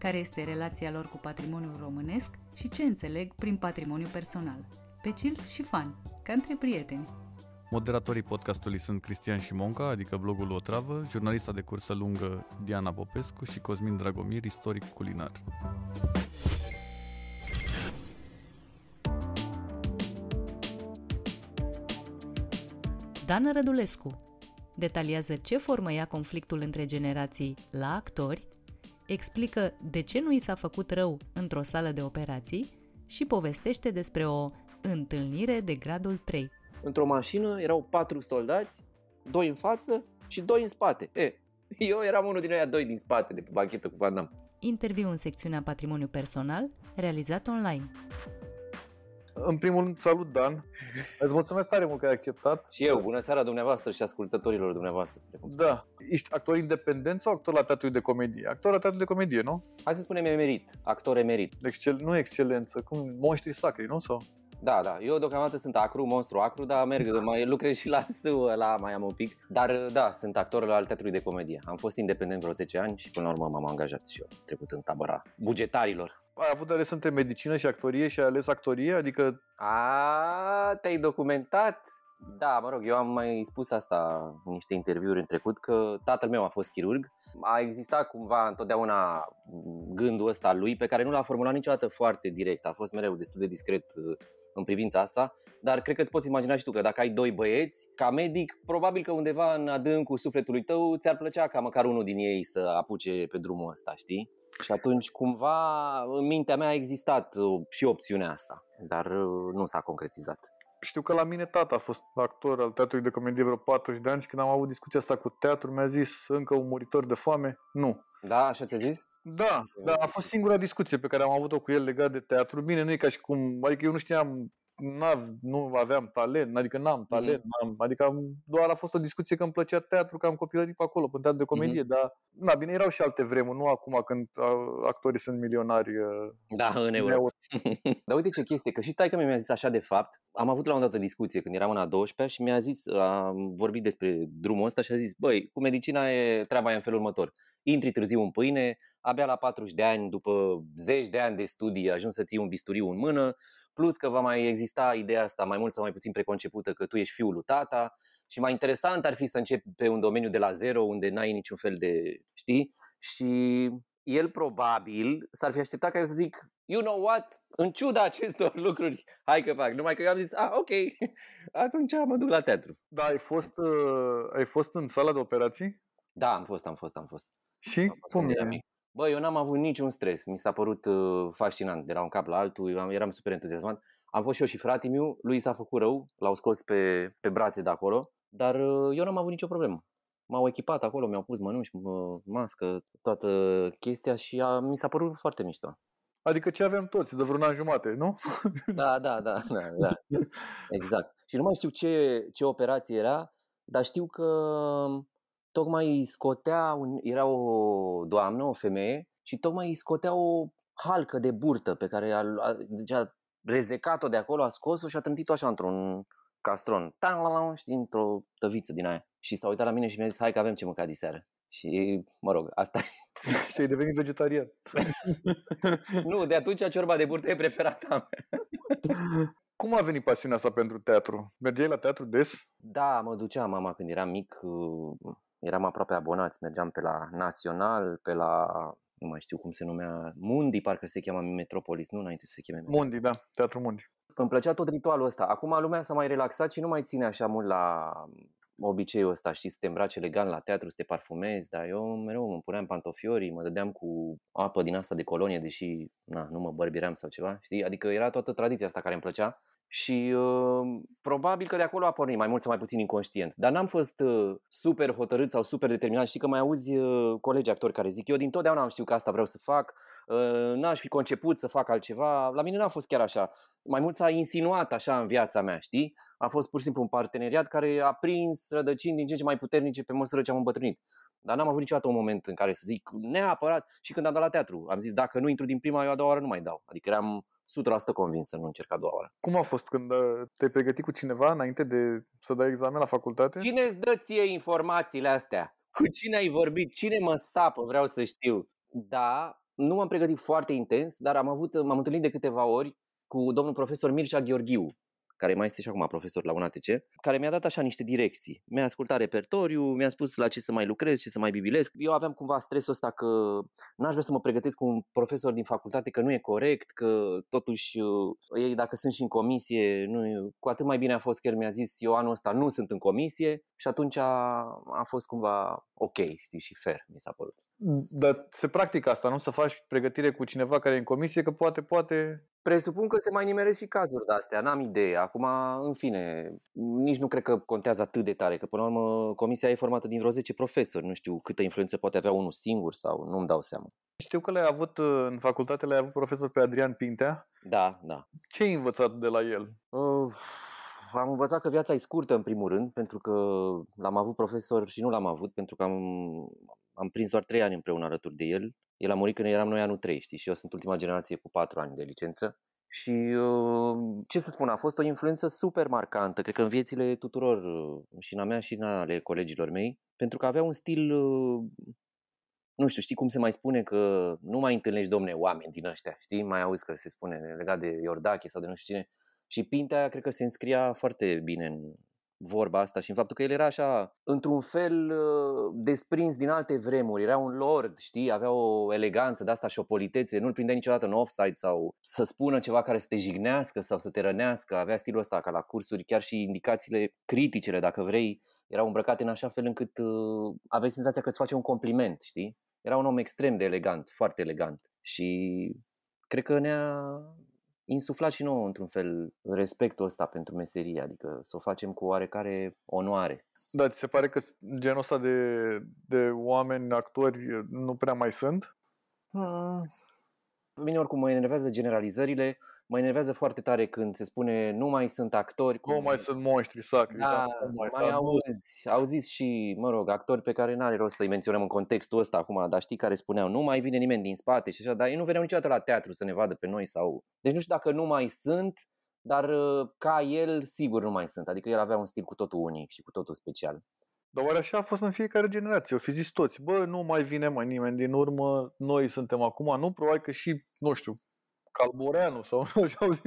Care este relația lor cu patrimoniul românesc și ce înțeleg prin patrimoniu personal. Pe chill și fan, ca între prieteni. Moderatorii podcastului sunt Cristian Șimonca, adică blogul Otravă, jurnalista de cursă lungă Diana Popescu și Cosmin Dragomir, istoric culinar. Dan Rădulescu detaliază ce formă ia conflictul între generații la actori, explică de ce nu i s-a făcut rău într-o sală de operații și povestește despre o întâlnire de gradul 3. Într-o mașină erau patru soldați, doi în față și doi în spate. E, eu eram unul din aia doi din spate de pe banchetă cu Van Damme. Interviu în secțiunea Patrimoniu Personal, realizat online. În primul rând, salut, Dan. Îți mulțumesc tare mult că ai acceptat. Și eu, bună seara dumneavoastră și ascultătorilor dumneavoastră. Da. Ești actor independent sau actor la teatru de comedie? Actor la teatru de comedie, nu? Hai să spunem emerit, actor emerit. Excel, nu excelență, cum monștri sacri, nu? Sau? Da, da. Eu deocamdată sunt acru, monstru acru, dar merg, mai lucrez și la SU, la mai am un pic. Dar da, sunt actor al teatrului de comedie. Am fost independent vreo 10 ani și până la urmă m-am angajat și eu, trecut în tabăra bugetarilor. Ai avut de ales între medicină și actorie și ai ales actorie? Adică... A, te-ai documentat? Da, mă rog, eu am mai spus asta în niște interviuri în trecut, că tatăl meu a fost chirurg. A existat cumva întotdeauna gândul ăsta al lui, pe care nu l-a formulat niciodată foarte direct. A fost mereu destul de discret uh, în privința asta, dar cred că îți poți imagina și tu că dacă ai doi băieți, ca medic, probabil că undeva în adâncul sufletului tău ți-ar plăcea ca măcar unul din ei să apuce pe drumul ăsta, știi? Și atunci cumva în mintea mea a existat uh, și opțiunea asta, dar uh, nu s-a concretizat. Știu că la mine tata a fost actor al teatrului de comedie vreo 40 de ani și când am avut discuția asta cu teatru mi-a zis încă un muritor de foame, nu. Da, așa ți-a zis? Da, da, a fost singura discuție pe care am avut-o cu el legat de teatru. Bine, nu e ca și cum, adică eu nu știam nu aveam talent, adică n-am talent, mm. n-am, adică am, doar a fost o discuție că îmi plăcea teatru, că am copilărit pe acolo, pe teatru de comedie, mm-hmm. dar, na, bine, erau și alte vremuri, nu acum când actorii sunt milionari. Da, în euro. euro. dar uite ce chestie, că și taică mi-a zis așa de fapt, am avut la un dat o discuție când eram în a 12 și mi-a zis, am vorbit despre drumul ăsta și a zis, băi, cu medicina e treaba e în felul următor. Intri târziu în pâine, abia la 40 de ani, după zeci de ani de studii, ajungi să ții un bisturiu în mână, plus că va mai exista ideea asta mai mult sau mai puțin preconcepută că tu ești fiul lui tata și mai interesant ar fi să începi pe un domeniu de la zero unde n-ai niciun fel de, știi? Și el probabil s-ar fi așteptat ca eu să zic you know what, în ciuda acestor lucruri, hai că fac. Numai că eu am zis, ah, ok, atunci mă duc la teatru. Da, ai fost, uh, ai fost în sala de operații? Da, am fost, am fost, am fost. Și am fost cum e? Bă, eu n-am avut niciun stres. Mi s-a părut uh, fascinant de la un cap la altul. Eu eram super entuziasmat. Am fost și eu și fratele meu. Lui s-a făcut rău. L-au scos pe, pe brațe de acolo. Dar uh, eu n-am avut nicio problemă. M-au echipat acolo, mi-au pus mănuși, mască, toată chestia și a, mi s-a părut foarte mișto. Adică ce avem toți de vreun an jumate, nu? Da, da, da, da, da. Exact. Și nu mai știu ce, ce operație era, dar știu că tocmai îi scotea, un, era o doamnă, o femeie, și tocmai îi scotea o halcă de burtă pe care a, a, deci a rezecat-o de acolo, a scos-o și a trântit-o așa într-un castron, știi, într-o tăviță din aia. Și s-a uitat la mine și mi-a zis, hai că avem ce mânca diseară. Și, mă rog, asta e. Și ai devenit vegetarian. nu, de atunci ciorba de burtă e preferata mea. Cum a venit pasiunea asta pentru teatru? Mergeai la teatru des? Da, mă ducea mama când eram mic eram aproape abonați, mergeam pe la Național, pe la, nu mai știu cum se numea, Mundi, parcă se cheamă Metropolis, nu înainte să se cheme Mundi, da, Teatru Mundi. Îmi plăcea tot ritualul ăsta. Acum lumea s-a mai relaxat și nu mai ține așa mult la obiceiul ăsta, știi, să te îmbraci elegant la teatru, să te parfumezi, dar eu mereu îmi puneam pantofiorii, mă dădeam cu apă din asta de colonie, deși na, nu mă bărbiream sau ceva, știi? Adică era toată tradiția asta care îmi plăcea Și uh, probabil că de acolo a pornit, mai mult sau mai puțin inconștient. Dar n-am fost uh, super hotărât sau super determinat. Știi că mai auzi uh, colegi actori care zic, eu din totdeauna am știut că asta vreau să fac, uh, n-aș fi conceput să fac altceva. La mine n-a fost chiar așa. Mai mult s-a insinuat așa în viața mea, știi? A fost pur și simplu un parteneriat care a prins rădăcini din ce în ce mai puternice pe măsură ce am îmbătrânit. Dar n-am avut niciodată un moment în care să zic neapărat și când am dat la teatru. Am zis dacă nu intru din prima, eu a doua oară nu mai dau. Adică eram 100% convins să nu încerc a doua oară. Cum a fost când uh, te-ai pregătit cu cineva înainte de să dai examen la facultate? Cine îți dă ție informațiile astea? Cu cine ai vorbit? Cine mă sapă? Vreau să știu. Da, nu m-am pregătit foarte intens, dar am avut, m-am întâlnit de câteva ori cu domnul profesor Mircea Gheorghiu, care mai este și acum profesor la UNATC, care mi-a dat așa niște direcții. Mi-a ascultat repertoriu, mi-a spus la ce să mai lucrez, ce să mai bibilesc. Eu aveam cumva stresul ăsta că n-aș vrea să mă pregătesc cu un profesor din facultate, că nu e corect, că totuși uh, ei dacă sunt și în comisie, nu, cu atât mai bine a fost că el mi-a zis eu anul ăsta nu sunt în comisie și atunci a, a fost cumva ok, știi, și fair, mi s-a părut. Dar se practică asta, nu? Să faci pregătire cu cineva care e în comisie, că poate, poate... Presupun că se mai nimeresc și cazuri de astea, n-am idee. Acum, în fine, nici nu cred că contează atât de tare, că până la urmă comisia e formată din vreo 10 profesori. Nu știu câtă influență poate avea unul singur sau nu-mi dau seama. Știu că l-ai avut în facultate, l-ai avut profesor pe Adrian Pintea. Da, da. Ce ai învățat de la el? Uh, am învățat că viața e scurtă în primul rând, pentru că l-am avut profesor și nu l-am avut, pentru că am, am prins doar trei ani împreună alături de el. El a murit când eram noi anul 3, știi, și eu sunt ultima generație cu patru ani de licență. Și ce să spun, a fost o influență super marcantă, cred că în viețile tuturor, și în a mea și în ale colegilor mei, pentru că avea un stil, nu știu, știi cum se mai spune că nu mai întâlnești, domne, oameni din ăștia, știi? Mai auzi că se spune legat de Iordache sau de nu știu cine. Și Pintea cred că se înscria foarte bine în vorba asta și în faptul că el era așa, într-un fel uh, desprins din alte vremuri, era un lord, știi, avea o eleganță de asta și o politețe, nu-l prindea niciodată în offside sau să spună ceva care să te jignească sau să te rănească, avea stilul ăsta ca la cursuri, chiar și indicațiile criticele, dacă vrei, erau îmbrăcate în așa fel încât uh, aveai senzația că îți face un compliment, știi? Era un om extrem de elegant, foarte elegant. Și cred că ne-a insuflat și nouă, într-un fel, respectul ăsta pentru meserie, adică să o facem cu oarecare onoare. Da, ți se pare că genul ăsta de, de oameni, actori, nu prea mai sunt? Hmm. Bine, oricum mă enervează generalizările, mă enervează foarte tare când se spune nu mai sunt actori. Nu mai sunt monștri sacri. Da, da mai, mai auzi, auziți și, mă rog, actori pe care n-are rost să-i menționăm în contextul ăsta acum, dar știi care spuneau, nu mai vine nimeni din spate și așa, dar ei nu veneau niciodată la teatru să ne vadă pe noi sau... Deci nu știu dacă nu mai sunt, dar uh, ca el sigur nu mai sunt. Adică el avea un stil cu totul unic și cu totul special. Dar oare așa a fost în fiecare generație? O fi zis toți, bă, nu mai vine mai nimeni din urmă, noi suntem acum, nu? Probabil că și, nu știu, Calboreanu sau nu știu, au zis,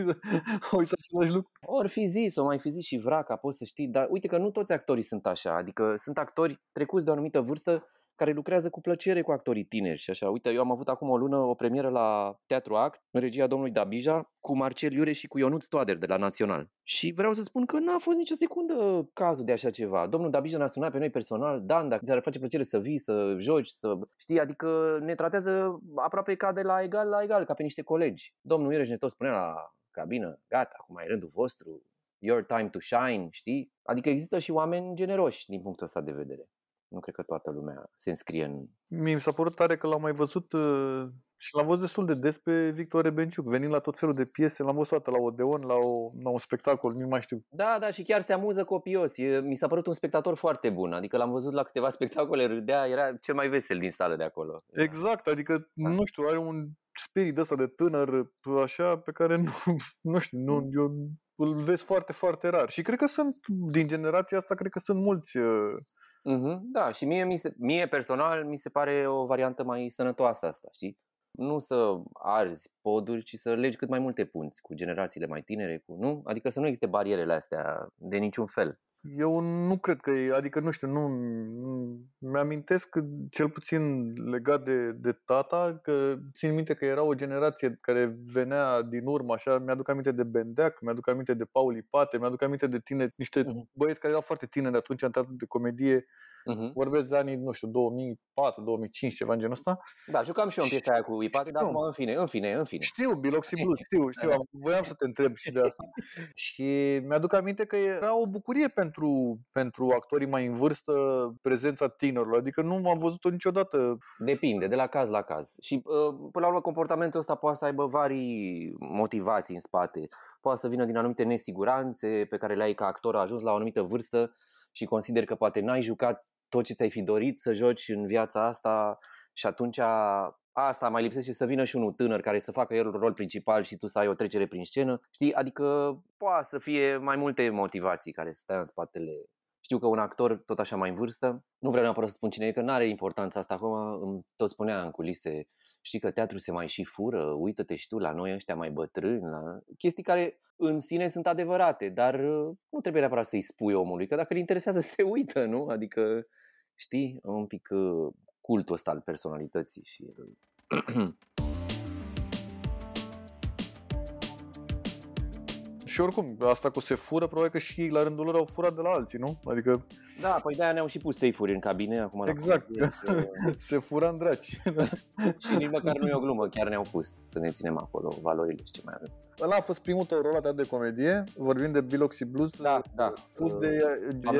au zis același lucru. Ori fi zis, o mai fi zis și Vraca, poți să știi, dar uite că nu toți actorii sunt așa, adică sunt actori trecuți de o anumită vârstă care lucrează cu plăcere cu actorii tineri și așa. Uite, eu am avut acum o lună o premieră la Teatru Act, în regia domnului Dabija, cu Marcel Iure și cu Ionut Toader de la Național. Și vreau să spun că n-a fost nicio secundă cazul de așa ceva. Domnul Dabija ne-a sunat pe noi personal, Dan, dacă ți-ar face plăcere să vii, să joci, să știi, adică ne tratează aproape ca de la egal la egal, ca pe niște colegi. Domnul Iure ne tot spunea la cabină, gata, acum e rândul vostru, your time to shine, știi? Adică există și oameni generoși din punctul ăsta de vedere nu cred că toată lumea se înscrie în... Mi s-a părut tare că l-am mai văzut uh, și l-am văzut destul de des pe Victor Rebenciuc, venind la tot felul de piese, l-am văzut toată la Odeon, la, o, la un spectacol, nu mai știu. Da, da, și chiar se amuză copios. E, mi s-a părut un spectator foarte bun, adică l-am văzut la câteva spectacole, râdea, era cel mai vesel din sală de acolo. Exact, adică, da. nu știu, are un spirit ăsta de tânăr, așa, pe care nu, nu știu, nu, mm. eu îl vezi foarte, foarte rar. Și cred că sunt, din generația asta, cred că sunt mulți uh, Uh-huh, da, și mie, mi se, mie personal mi se pare o variantă mai sănătoasă asta, știi? Nu să arzi poduri, ci să legi cât mai multe punți cu generațiile mai tinere, cu nu? Adică să nu existe barierele astea de niciun fel. Eu nu cred că e, adică nu știu, nu, mi-amintesc că, cel puțin legat de, de tata, că țin minte că era o generație care venea din urmă, așa, mi-aduc aminte de Bendeac, mi-aduc aminte de Paul Ipate, mi-aduc aminte de tine, niște uh-huh. băieți care erau foarte tineri atunci în teatru de comedie, Uh-huh. Vorbesc de anii, nu știu, 2004, 2005, ceva în genul ăsta. Da, jucam și eu în piesa aia cu Ipate, dar acum în fine, în fine, în fine. Știu, Biloxi Blues, știu, știu, am, voiam să te întreb și de asta. și mi-aduc aminte că era o bucurie pentru, pentru actorii mai în vârstă prezența tinerilor, adică nu am văzut-o niciodată. Depinde, de la caz la caz. Și uh, până la urmă comportamentul ăsta poate să aibă vari motivații în spate. Poate să vină din anumite nesiguranțe pe care le ai ca actor, a ajuns la o anumită vârstă și consider că poate n-ai jucat tot ce ți-ai fi dorit să joci în viața asta și atunci asta mai lipsește să vină și unul tânăr care să facă el rol principal și tu să ai o trecere prin scenă. Știi? Adică poate să fie mai multe motivații care stă în spatele știu că un actor tot așa mai în vârstă, nu vreau neapărat să spun cine e, că nu are importanța asta acum, îmi tot spunea în culise, știi că teatru se mai și fură, uită-te și tu la noi ăștia mai bătrâni, la chestii care în sine sunt adevărate, dar uh, nu trebuie neapărat să-i spui omului, că dacă îl interesează se uită, nu? Adică, știi, un pic uh, cultul ăsta al personalității și Și oricum, asta cu se fură, probabil că și ei la rândul lor au furat de la alții, nu? Adică... Da, păi de-aia ne-au și pus safe-uri în cabine acum. Exact, să... se fură în draci. și nici măcar nu e o glumă, chiar ne-au pus să ne ținem acolo valorile și ce mai avem. Ăla a fost primul tău rol de comedie, vorbim de Biloxi Blues, da, da. pus de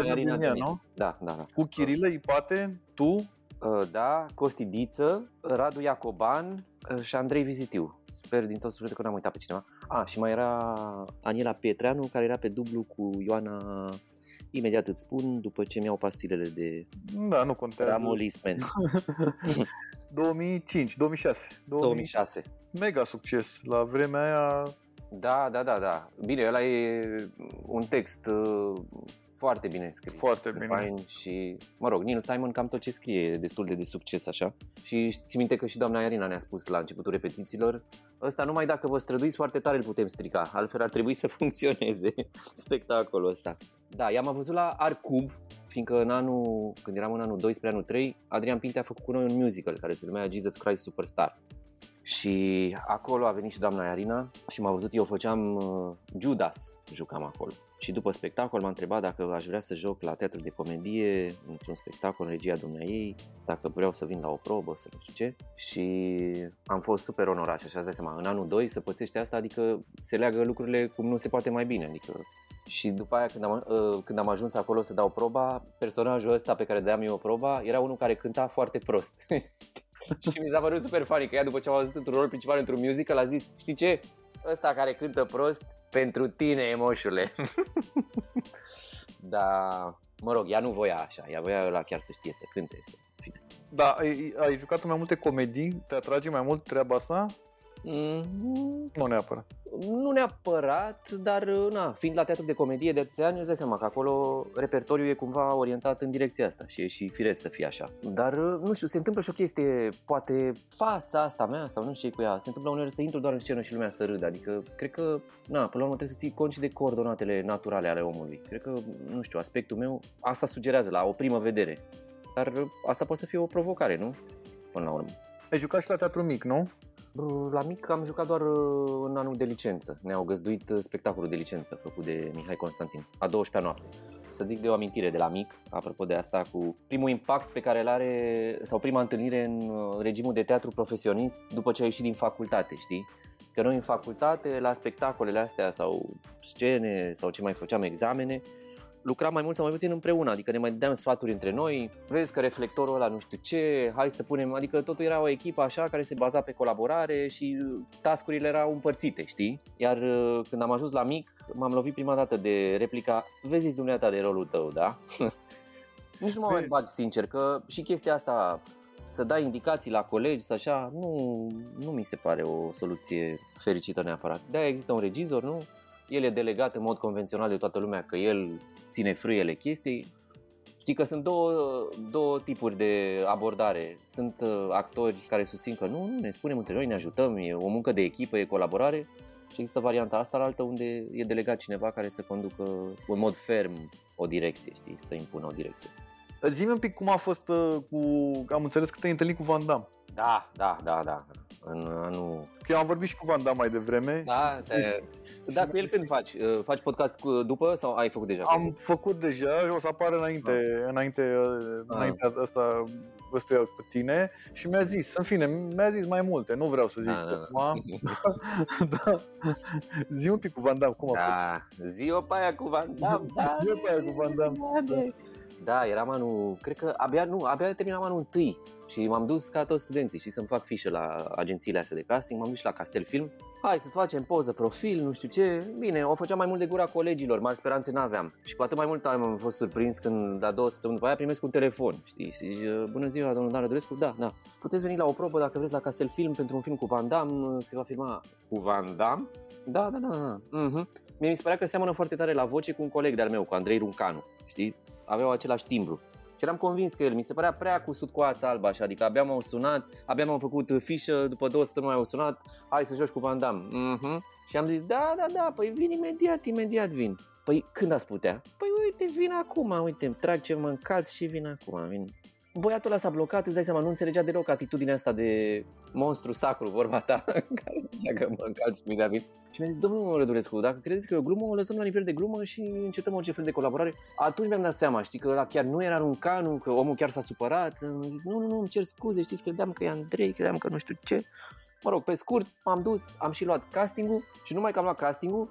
Irina nu? Da, da, da. Cu Chirilă Ipate, tu? Uh, da, Costi Diță, Radu Iacoban uh, și Andrei Vizitiu sper din tot sufletul că n-am uitat pe cineva. A, și mai era Aniela Pietreanu, care era pe dublu cu Ioana Imediat îți spun, după ce mi-au pastilele de da, nu contează. Ramolismen. 2005, 2006. 2006. Mega succes. La vremea aia da, da, da, da. Bine, ăla e un text uh, foarte bine scris. Foarte bine. Fain și, mă rog, Neil Simon cam tot ce scrie e destul de de succes așa. Și ți minte că și doamna Iarina ne-a spus la începutul repetițiilor, ăsta numai dacă vă străduiți foarte tare îl putem strica, altfel ar trebui să funcționeze spectacolul ăsta. Da, i-am văzut la Arcub, fiindcă în anul, când eram în anul 2 spre anul 3, Adrian Pinte a făcut cu noi un musical care se numea Jesus Christ Superstar. Și acolo a venit și doamna Iarina și m-a văzut, eu făceam uh, Judas, jucam acolo. Și după spectacol m-a întrebat dacă aș vrea să joc la teatru de comedie, într-un spectacol în regia ei, dacă vreau să vin la o probă, să nu știu ce. Și am fost super onorat și așa îți dai seama, în anul 2 să pățește asta, adică se leagă lucrurile cum nu se poate mai bine. Adică și după aia când am, uh, când am ajuns acolo să dau proba, personajul ăsta pe care dădeam eu proba era unul care cânta foarte prost. și mi s-a părut super funny că ea după ce am văzut într-un rol principal într-un musical a zis, știi ce, ăsta care cântă prost pentru tine, emoșule. Dar, mă rog, ea nu voia așa, ea voia la chiar să știe să cânte, să fine. Da, ai, ai jucat în mai multe comedii, te atrage mai mult treaba asta? Mm, nu neapărat. Nu neapărat, dar na, fiind la teatru de comedie de atâția ani, îți dai seama că acolo repertoriul e cumva orientat în direcția asta și e și firesc să fie așa. Dar, nu știu, se întâmplă și o chestie, poate fața asta mea sau nu știu ce cu ea, se întâmplă uneori să intru doar în scenă și lumea să râdă, adică cred că, na, până la urmă trebuie să ții cont și de coordonatele naturale ale omului. Cred că, nu știu, aspectul meu asta sugerează la o primă vedere. Dar asta poate să fie o provocare, nu? Până la urmă. Ai jucat și la teatru mic, nu? La mic am jucat doar uh, în anul de licență. Ne-au găzduit uh, spectacolul de licență făcut de Mihai Constantin, a 12-a noapte. Să zic de o amintire de la mic, apropo de asta, cu primul impact pe care îl are, sau prima întâlnire în uh, regimul de teatru profesionist după ce ai ieșit din facultate, știi? Că noi în facultate, la spectacolele astea sau scene sau ce mai făceam examene, lucram mai mult sau mai puțin împreună, adică ne mai dădeam sfaturi între noi, vezi că reflectorul ăla nu știu ce, hai să punem, adică totul era o echipă așa care se baza pe colaborare și tascurile erau împărțite, știi? Iar uh, când am ajuns la mic, m-am lovit prima dată de replica, vezi dumneata de rolul tău, da? Nici nu mă mai bag sincer, că și chestia asta să dai indicații la colegi, să așa, nu, nu mi se pare o soluție fericită neapărat. De-aia există un regizor, nu? El e delegat în mod convențional de toată lumea că el ține frâiele chestii. Știi că sunt două, două tipuri de abordare. Sunt uh, actori care susțin că nu, nu, ne spunem între noi, ne ajutăm, e o muncă de echipă, e colaborare. Și există varianta asta la altă unde e delegat cineva care să conducă în mod ferm o direcție, știi, să impună o direcție. Zi-mi un pic cum a fost uh, cu... Am înțeles că te-ai întâlnit cu Van Damme. Da, da, da, da. În anul... Că eu am vorbit și cu Van Damme mai devreme. Da, te... Da, cu el când faci? Uh, faci podcast cu, după sau ai făcut deja? Am făcut deja, o să apară înainte, ah. înainte, ah. înainte asta ăstuia cu tine și mi-a zis, în fine, mi-a zis mai multe, nu vreau să zic da, acum. Da, da. Zi un pic cu Van Damme, cum a da, fost? Zi o pe aia cu Van Damme, da. Zi o pe aia cu Van Damme. Da, da. Da, eram anul, cred că abia, nu, abia terminam anul întâi și m-am dus ca toți studenții și să-mi fac fișă la agențiile astea de casting, m-am dus și la Castel Film. Hai să-ți facem poză, profil, nu știu ce. Bine, o făceam mai mult de gura colegilor, mari speranțe n-aveam. Și cu atât mai mult am fost surprins când, la două săptămâni după aia, primesc un telefon, știi? Și zici, bună ziua, domnul Dan Rădulescu, da, da. Puteți veni la o probă dacă vreți la Castel Film pentru un film cu Van Damme, se va filma cu Van Damme? Da, da, da, da. Uh-huh. Mie mi se părea că seamănă foarte tare la voce cu un coleg de-al meu, cu Andrei Runcanu, știi? Aveau același timbru. Și eram convins că el, mi se părea prea cusut cu ața albă așa, adică abia m-au sunat, abia m-au făcut fișă, după două săptămâni m-au sunat, hai să joci cu Van Damme. Mm-hmm. Și am zis, da, da, da, păi vin imediat, imediat vin. Păi când ați putea? Păi uite, vin acum, uite, îmi trag ce mâncați și vin acum, vin băiatul ăla s-a blocat, îți dai seama, nu înțelegea deloc atitudinea asta de monstru sacru, vorba ta, care zicea că mă încalci mi David. Și mi-a zis, domnul Rădurescu, dacă credeți că e o glumă, o lăsăm la nivel de glumă și încetăm orice fel de colaborare. Atunci mi-am dat seama, știi, că ăla chiar nu era un canu, că omul chiar s-a supărat. Am zis, nu, nu, nu, îmi cer scuze, știți, credeam că e Andrei, credeam că nu știu ce. Mă rog, pe scurt, m-am dus, am și luat castingul și numai că am luat castingul,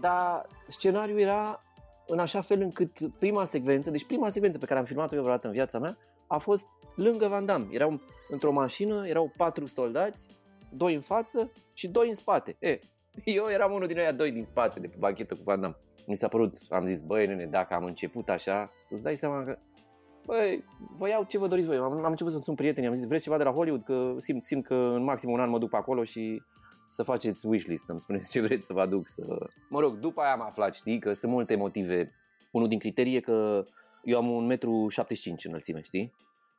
dar scenariul era în așa fel încât prima secvență, deci prima secvență pe care am filmat-o eu vreodată în viața mea, a fost lângă Van Damme. Erau într-o mașină, erau patru soldați, doi în față și doi în spate. E, eu eram unul din aia doi din spate, de pe banchetă cu Van Damme. Mi s-a părut, am zis, băi nene, dacă am început așa, tu îți dai seama că Băi, vă iau ce vă doriți voi. Am, am început să sunt prieteni, am zis, vreți ceva de la Hollywood? Că simt, simt că în maxim un an mă duc pe acolo și să faceți wishlist, să-mi spuneți ce vreți să vă aduc. Să... Mă rog, după aia am aflat, știi, că sunt multe motive. Unul din criterii e că eu am 1,75 m înălțime, știi?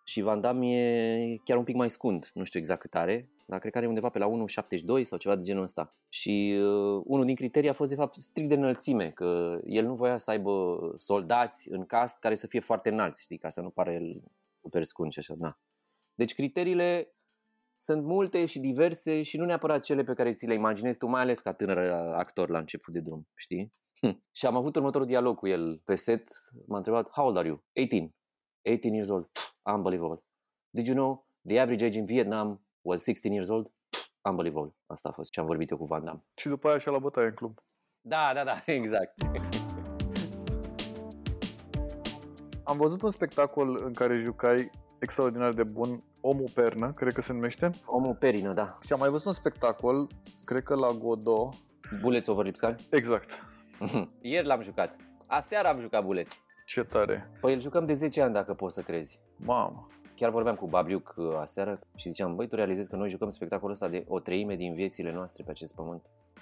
Și Van Damme e chiar un pic mai scund, nu știu exact cât are, dar cred că are undeva pe la 1,72 sau ceva de genul ăsta. Și uh, unul din criterii a fost de fapt strict de înălțime, că el nu voia să aibă soldați în cast care să fie foarte înalți, știi, ca să nu pară el super scund și așa, da. Deci criteriile sunt multe și diverse și nu neapărat cele pe care ți le imaginezi tu, mai ales ca tânăr actor la început de drum, știi? Hm. Și am avut următorul dialog cu el pe set, m-a întrebat, how old are you? 18. 18 years old. Unbelievable. Did you know the average age in Vietnam was 16 years old? Unbelievable. Asta a fost ce am vorbit eu cu Van Damme. Și după aia și la bătaie în club. Da, da, da, exact. am văzut un spectacol în care jucai extraordinar de bun Omul Pernă, cred că se numește. Omul Perină, da. Și am mai văzut un spectacol, cred că la Godot. Bullets over Lipscar? Exact. Ieri l-am jucat. Aseară am jucat Bullets. Ce tare. Păi îl jucăm de 10 ani, dacă poți să crezi. Mamă. Chiar vorbeam cu Babiuc uh, aseară și ziceam, băi, tu realizezi că noi jucăm spectacolul ăsta de o treime din viețile noastre pe acest pământ.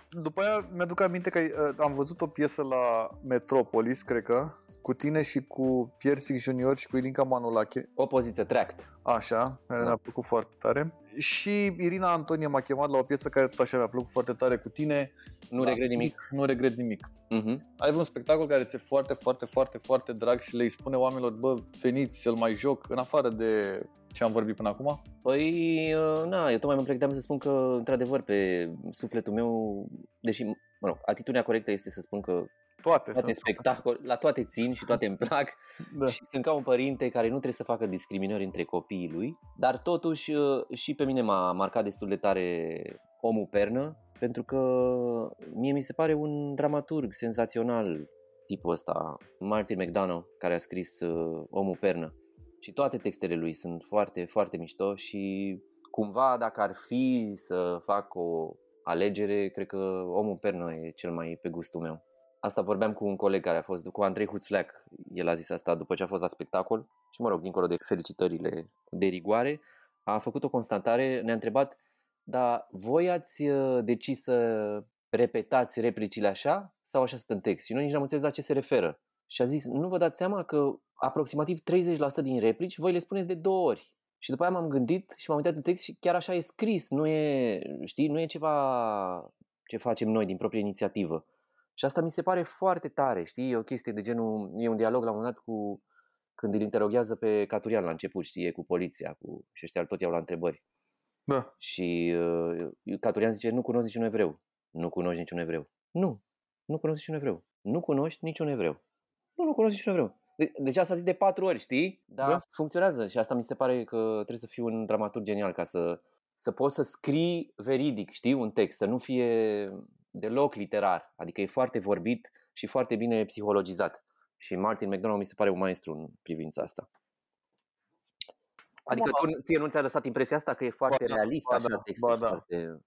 După aia mi-aduc aminte că uh, am văzut o piesă la Metropolis, cred că, cu tine și cu Piersic Junior și cu Ilinca Manulache. O poziție tract. Așa, da. mi-a plăcut foarte tare. Și Irina Antonie m-a chemat la o piesă care tot așa mi-a plăcut foarte tare cu tine. Nu da, regret nimic. Nu regret nimic. Uh-huh. Ai un spectacol care ți-e foarte, foarte, foarte, foarte drag și le spune oamenilor, bă, veniți să-l mai joc, în afară de ce am vorbit până acum? Păi, uh, na, eu tocmai mă pregăteam să spun că, într-adevăr, pe sufletul meu, deși, mă rog, atitudinea corectă este să spun că toate, toate spectacol, la toate țin și toate îmi plac da. și sunt ca un părinte care nu trebuie să facă discriminări între copiii lui, dar totuși uh, și pe mine m-a marcat destul de tare omul pernă, pentru că mie mi se pare un dramaturg senzațional tipul ăsta, Martin McDonough, care a scris uh, Omul Pernă. Și toate textele lui sunt foarte, foarte mișto și cumva dacă ar fi să fac o alegere, cred că Omul Pernă e cel mai pe gustul meu. Asta vorbeam cu un coleg care a fost, cu Andrei Huțleac, el a zis asta după ce a fost la spectacol și mă rog, dincolo de felicitările de rigoare, a făcut o constatare, ne-a întrebat, dar voi ați uh, decis să repetați replicile așa sau așa sunt în text? Și noi nici n-am înțeles la ce se referă. Și a zis, nu vă dați seama că aproximativ 30% din replici voi le spuneți de două ori. Și după aia m-am gândit și m-am uitat în text și chiar așa e scris, nu e, știi, nu e ceva ce facem noi din proprie inițiativă. Și asta mi se pare foarte tare, știi? E o chestie de genul, e un dialog la un moment dat cu, când îl interoghează pe Caturian la început, știi, e cu poliția, cu, și ăștia tot iau la întrebări. Da. Și uh, Caturian zice, nu cunosc niciun evreu. Nu cunoști niciun evreu. Nu, nu cunosc niciun evreu. Nu cunoști niciun evreu. Nu, nu cunosc niciun evreu. De- deci asta zis de patru ori, știi? Dar Da. funcționează și asta mi se pare că trebuie să fiu un dramaturg genial ca să, să poți să scrii veridic, știi, un text, să nu fie deloc literar. Adică e foarte vorbit și foarte bine psihologizat. Și Martin McDonald mi se pare un maestru în privința asta. Adică a- tu, ție nu ți-a lăsat impresia asta că e foarte da, realist ba așa da, textul? ba da. Foarte...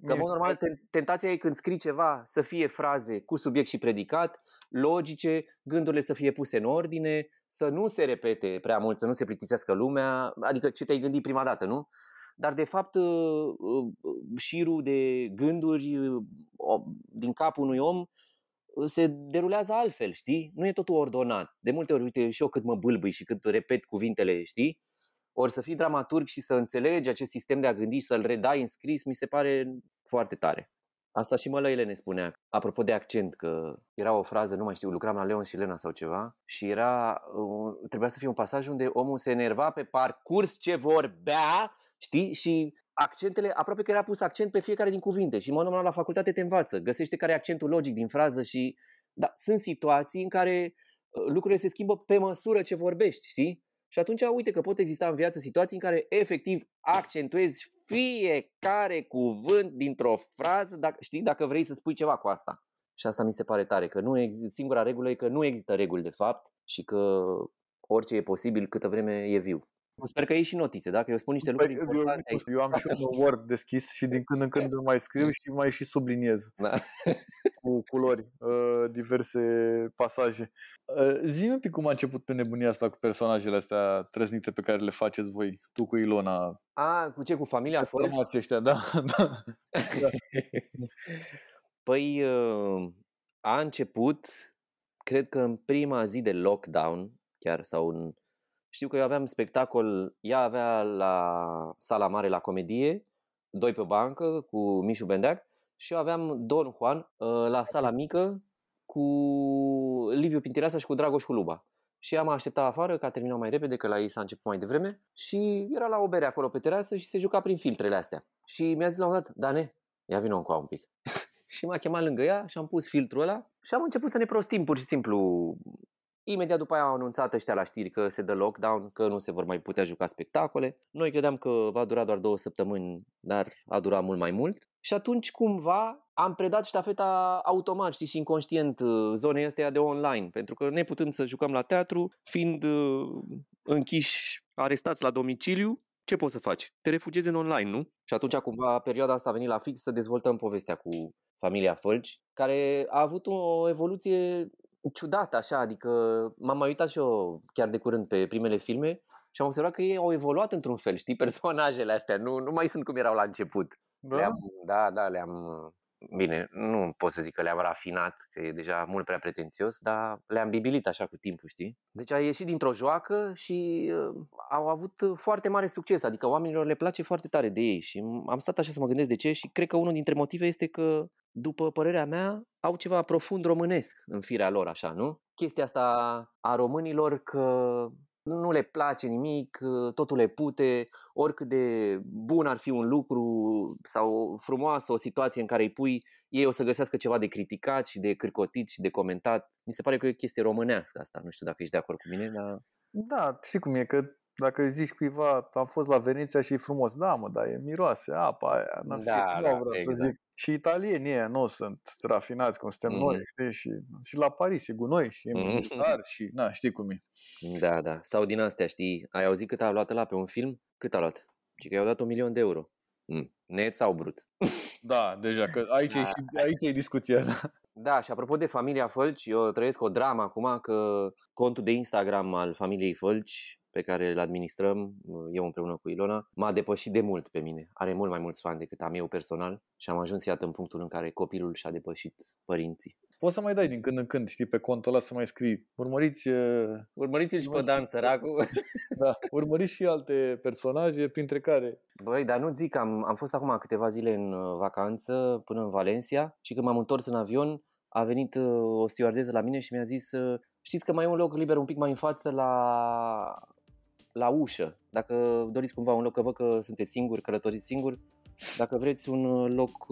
Că, Mie în mod mi se normal, ten- tentația e când scrii ceva să fie fraze cu subiect și predicat, logice, gândurile să fie puse în ordine, să nu se repete prea mult, să nu se plictisească lumea, adică ce te-ai gândit prima dată, nu? Dar, de fapt, uh, uh, șirul de gânduri uh, o- din capul unui om uh, se derulează altfel, știi? Nu e totul ordonat. De multe ori, uite, și eu cât mă bâlbâi și cât repet cuvintele, știi? Ori să fii dramaturg și să înțelegi acest sistem de a gândi și să-l redai în scris, mi se pare foarte tare. Asta și Mălăile ne spunea. Apropo de accent, că era o frază, nu mai știu, lucram la Leon și Lena sau ceva și era, uh, trebuia să fie un pasaj unde omul se enerva pe parcurs ce vorbea, știi? Și accentele, aproape că era pus accent pe fiecare din cuvinte și în mod normal la facultate te învață, găsește care e accentul logic din frază și da, sunt situații în care uh, lucrurile se schimbă pe măsură ce vorbești, știi? Și atunci uite că pot exista în viață situații în care efectiv accentuezi fiecare cuvânt dintr-o frază, dacă, știi, dacă vrei să spui ceva cu asta. Și asta mi se pare tare, că nu exi- singura regulă e că nu există reguli de fapt și că orice e posibil câtă vreme e viu. Sper că iei și notițe, dacă eu spun niște lucruri Păi, eu, importante aici. eu am și un Word deschis și din când în când îl mai scriu și mai și subliniez Da. cu culori uh, diverse pasaje. Uh, zi un pic cum a început nebunia asta cu personajele astea trăznite pe care le faceți voi, tu cu Ilona, A, cu ce? Cu familia Fălci? formații ăștia, da, da. Păi uh, a început, cred că în prima zi de lockdown, chiar sau în... Știu că eu aveam spectacol, ea avea la sala mare la comedie, doi pe bancă cu Mișu Bendeac și eu aveam Don Juan uh, la sala mică cu Liviu Pintireasa și cu Dragoș Huluba. Și ea m-a așteptat afară, că a terminat mai repede, că la ei s-a început mai devreme și era la o bere acolo pe terasă și se juca prin filtrele astea. Și mi-a zis la un dat, Dane, ia vină încoa un pic. și m-a chemat lângă ea și am pus filtrul ăla și am început să ne prostim pur și simplu. Imediat după aia au anunțat ăștia la știri că se dă lockdown, că nu se vor mai putea juca spectacole. Noi credeam că va dura doar două săptămâni, dar a durat mult mai mult. Și atunci cumva am predat ștafeta automat, știi, și inconștient uh, zonei astea de online, pentru că neputând să jucăm la teatru, fiind uh, închiși, arestați la domiciliu, ce poți să faci? Te refugiezi în online, nu? Și atunci cumva perioada asta a venit la fix să dezvoltăm povestea cu familia Fălci, care a avut o evoluție ciudată așa, adică m-am mai uitat și eu chiar de curând pe primele filme și am observat că ei au evoluat într-un fel, știi, personajele astea, nu, nu mai sunt cum erau la început. da? Le-am, da, da, le-am... Bine, nu pot să zic că le-am rafinat, că e deja mult prea pretențios, dar le-am bibilit așa cu timpul, știi? Deci a ieșit dintr-o joacă și uh, au avut uh, foarte mare succes, adică oamenilor le place foarte tare de ei și m- am stat așa să mă gândesc de ce și cred că unul dintre motive este că, după părerea mea, au ceva profund românesc în firea lor, așa, nu? Chestia asta a românilor că nu le place nimic, totul le pute, oricât de bun ar fi un lucru sau frumoasă o situație în care îi pui, ei o să găsească ceva de criticat și de cârcotit și de comentat. Mi se pare că e o chestie românească asta, nu știu dacă ești de acord cu mine, dar... Da, știi cum e, că dacă îi zici cuiva, am fost la Veneția și e frumos, da mă, dar e miroase apa aia, n-ar fi, Da, nu da, vreau exact. să zic. Și italienii ăia nu sunt rafinați cum suntem noi, Mhm. știi, și, și la Paris e gunoi și e Mhm. militar și, na, știi cum e. Da, da. Sau din astea, știi, ai auzit cât a luat la pe un film? Cât a luat? Și că i-au dat un milion de euro. Mm. Net sau brut? Da, deja, că aici, e, Da. și, aici e discuția. Da. Da, și apropo de familia Fălci, eu trăiesc o dramă acum că contul de Instagram al familiei Fălci pe care îl administrăm, eu împreună cu Ilona, m-a depășit de mult pe mine. Are mult mai mulți fani decât am eu personal și am ajuns, iată, în punctul în care copilul și-a depășit părinții. Poți să mai dai din când în când, știi, pe contul ăla să mai scrii. Urmăriți, uh, Urmăriți-l și pe Nu Dan, știu. săracul. da, urmăriți și alte personaje, printre care Băi, dar nu zic, am, am fost acum câteva zile în uh, vacanță până în Valencia și când m-am întors în avion a venit uh, o stewardeză la mine și mi-a zis uh, știți că mai e un loc liber un pic mai în față la, la ușă. Dacă doriți cumva un loc, că văd că sunteți singuri, călătoriți singuri, dacă vreți un uh, loc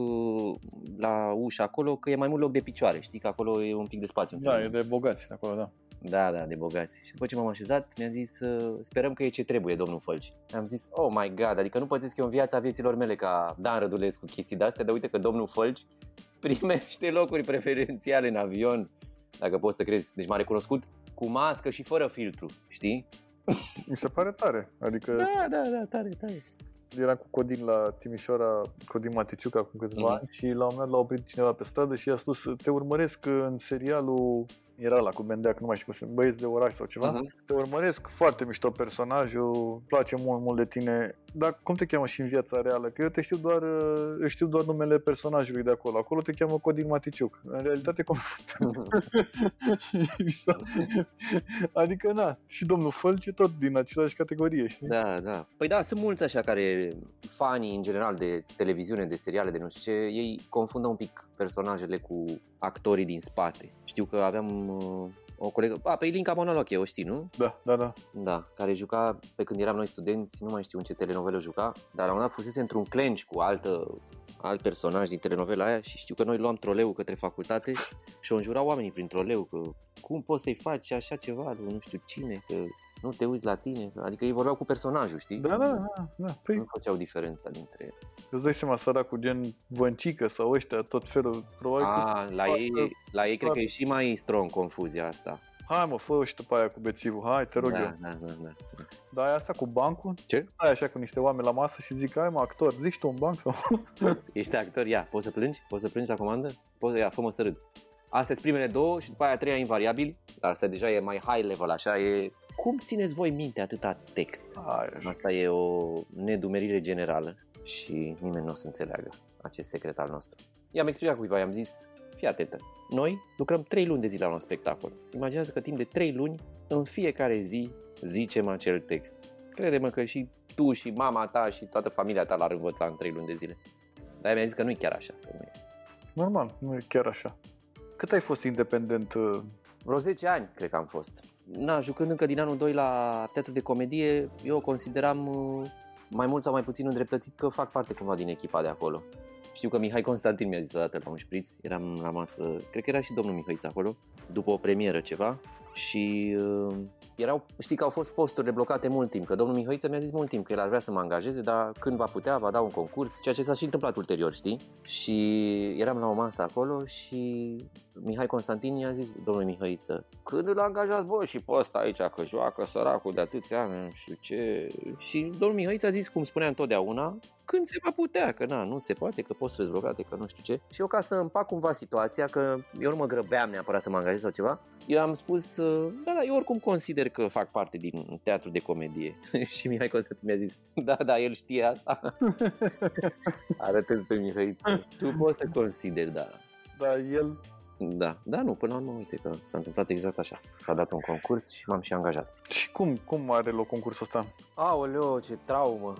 la ușă acolo, că e mai mult loc de picioare, știi că acolo e un pic de spațiu. Da, e de bogați acolo, da. Da, da, de bogați. Și după ce m-am așezat, mi-a zis, sperăm că e ce trebuie, domnul Fălci. Am zis, oh my god, adică nu pățesc eu în viața vieților mele ca Dan Rădulescu chestii de astea, dar uite că domnul Fălci primește locuri preferențiale în avion, dacă poți să crezi. Deci m-a recunoscut cu mască și fără filtru, știi? Mi se pare tare. Adică... Da, da, da, tare, tare. Eram cu Codin la Timișoara, Codin Maticiuc acum câțiva mm-hmm. ani și la un moment dat l-a oprit cineva pe stradă și i-a spus te urmăresc în serialul era la cu Bendeac, nu mai știu cum sunt, băieți de oraș sau ceva. Uh-huh. Te urmăresc, foarte mișto personajul, place mult, mult de tine. Dar cum te cheamă și în viața reală? Că eu te știu doar, uh, știu doar numele personajului de acolo. Acolo te cheamă Codin Maticiuc. În realitate, cum... adică, na, și domnul Fălci tot din același categorie, știi? Da, da. Păi da, sunt mulți așa care, fanii în general de televiziune, de seriale, de nu știu ce, ei confundă un pic personajele cu actorii din spate. Știu că aveam uh, o colegă, a, pe Ilinca Monaloche, o știi, nu? Da, da, da. Da, care juca pe când eram noi studenți, nu mai știu în ce telenovelă juca, dar la un dat fusese într-un clench cu altă, alt personaj din telenovela aia și știu că noi luam troleu către facultate și o înjurau oamenii prin troleu că cum poți să-i faci așa ceva, nu știu cine, că nu te uiți la tine, adică ei vorbeau cu personajul, știi? Da, da, da. da. Păi... Nu făceau diferența dintre ei. Îți dai seama, săracul, gen Văncică sau ăștia, tot felul, probabil. A, la ei, la ei cred că e și mai strong confuzia asta. Hai mă, fă și după aia cu bețivul, hai, te rog da, eu. Da, da, da. Dar aia asta cu bancul? Ce? Ai așa cu niște oameni la masă și zic, hai mă, actor, zici tu un banc sau... Ești actor, ia, poți să plângi? Poți să plângi la comandă? Poți, ia, fă-mă să râd. Astea sunt primele două și după aia treia invariabil, dar asta deja e mai high level, așa, e cum țineți voi minte atâta text? Ai, Asta e o nedumerire generală și nimeni nu o să înțeleagă acest secret al nostru. I-am explicat cuiva, i-am zis, fii atentă, noi lucrăm 3 luni de zile la un spectacol. Imaginează că timp de 3 luni, în fiecare zi, zicem acel text. Crede-mă că și tu și mama ta și toată familia ta l-ar învăța în 3 luni de zile. Dar mi-a zis că nu e chiar așa. Normal, nu e chiar așa. Cât ai fost independent? Uh? Vreo 10 ani, cred că am fost na, jucând încă din anul 2 la teatru de comedie, eu consideram uh, mai mult sau mai puțin îndreptățit că fac parte cumva din echipa de acolo. Știu că Mihai Constantin mi-a zis odată la un șpriț, eram la masă, cred că era și domnul Mihăiț acolo, după o premieră ceva și uh, erau, știi că au fost posturile blocate mult timp, că domnul Mihăiță mi-a zis mult timp că el ar vrea să mă angajeze, dar când va putea, va da un concurs, ceea ce s-a și întâmplat ulterior, știi? Și eram la o masă acolo și Mihai Constantin i-a zis domnul Mihăiță, când îl angajați voi și pe ăsta aici, că joacă săracul de atâția ani, nu știu ce. Și domnul Mihăiță a zis, cum spunea întotdeauna, când se va putea, că na, nu se poate, că posturile blocate, că nu știu ce. Și eu ca să împac cumva situația, că eu nu mă grăbeam neapărat să mă angajez sau ceva, eu am spus, da, da, eu oricum consider că fac parte din teatru de comedie. și Mihai Constantin mi-a zis, da, da, el știe asta. Arătând pe Mihai, tu poți să consideri, da. Da, el da, da, nu, până la urmă, uite că s-a întâmplat exact așa. S-a dat un concurs și m-am și angajat. Și cum, cum are loc concursul ăsta? Aoleo, ce traumă!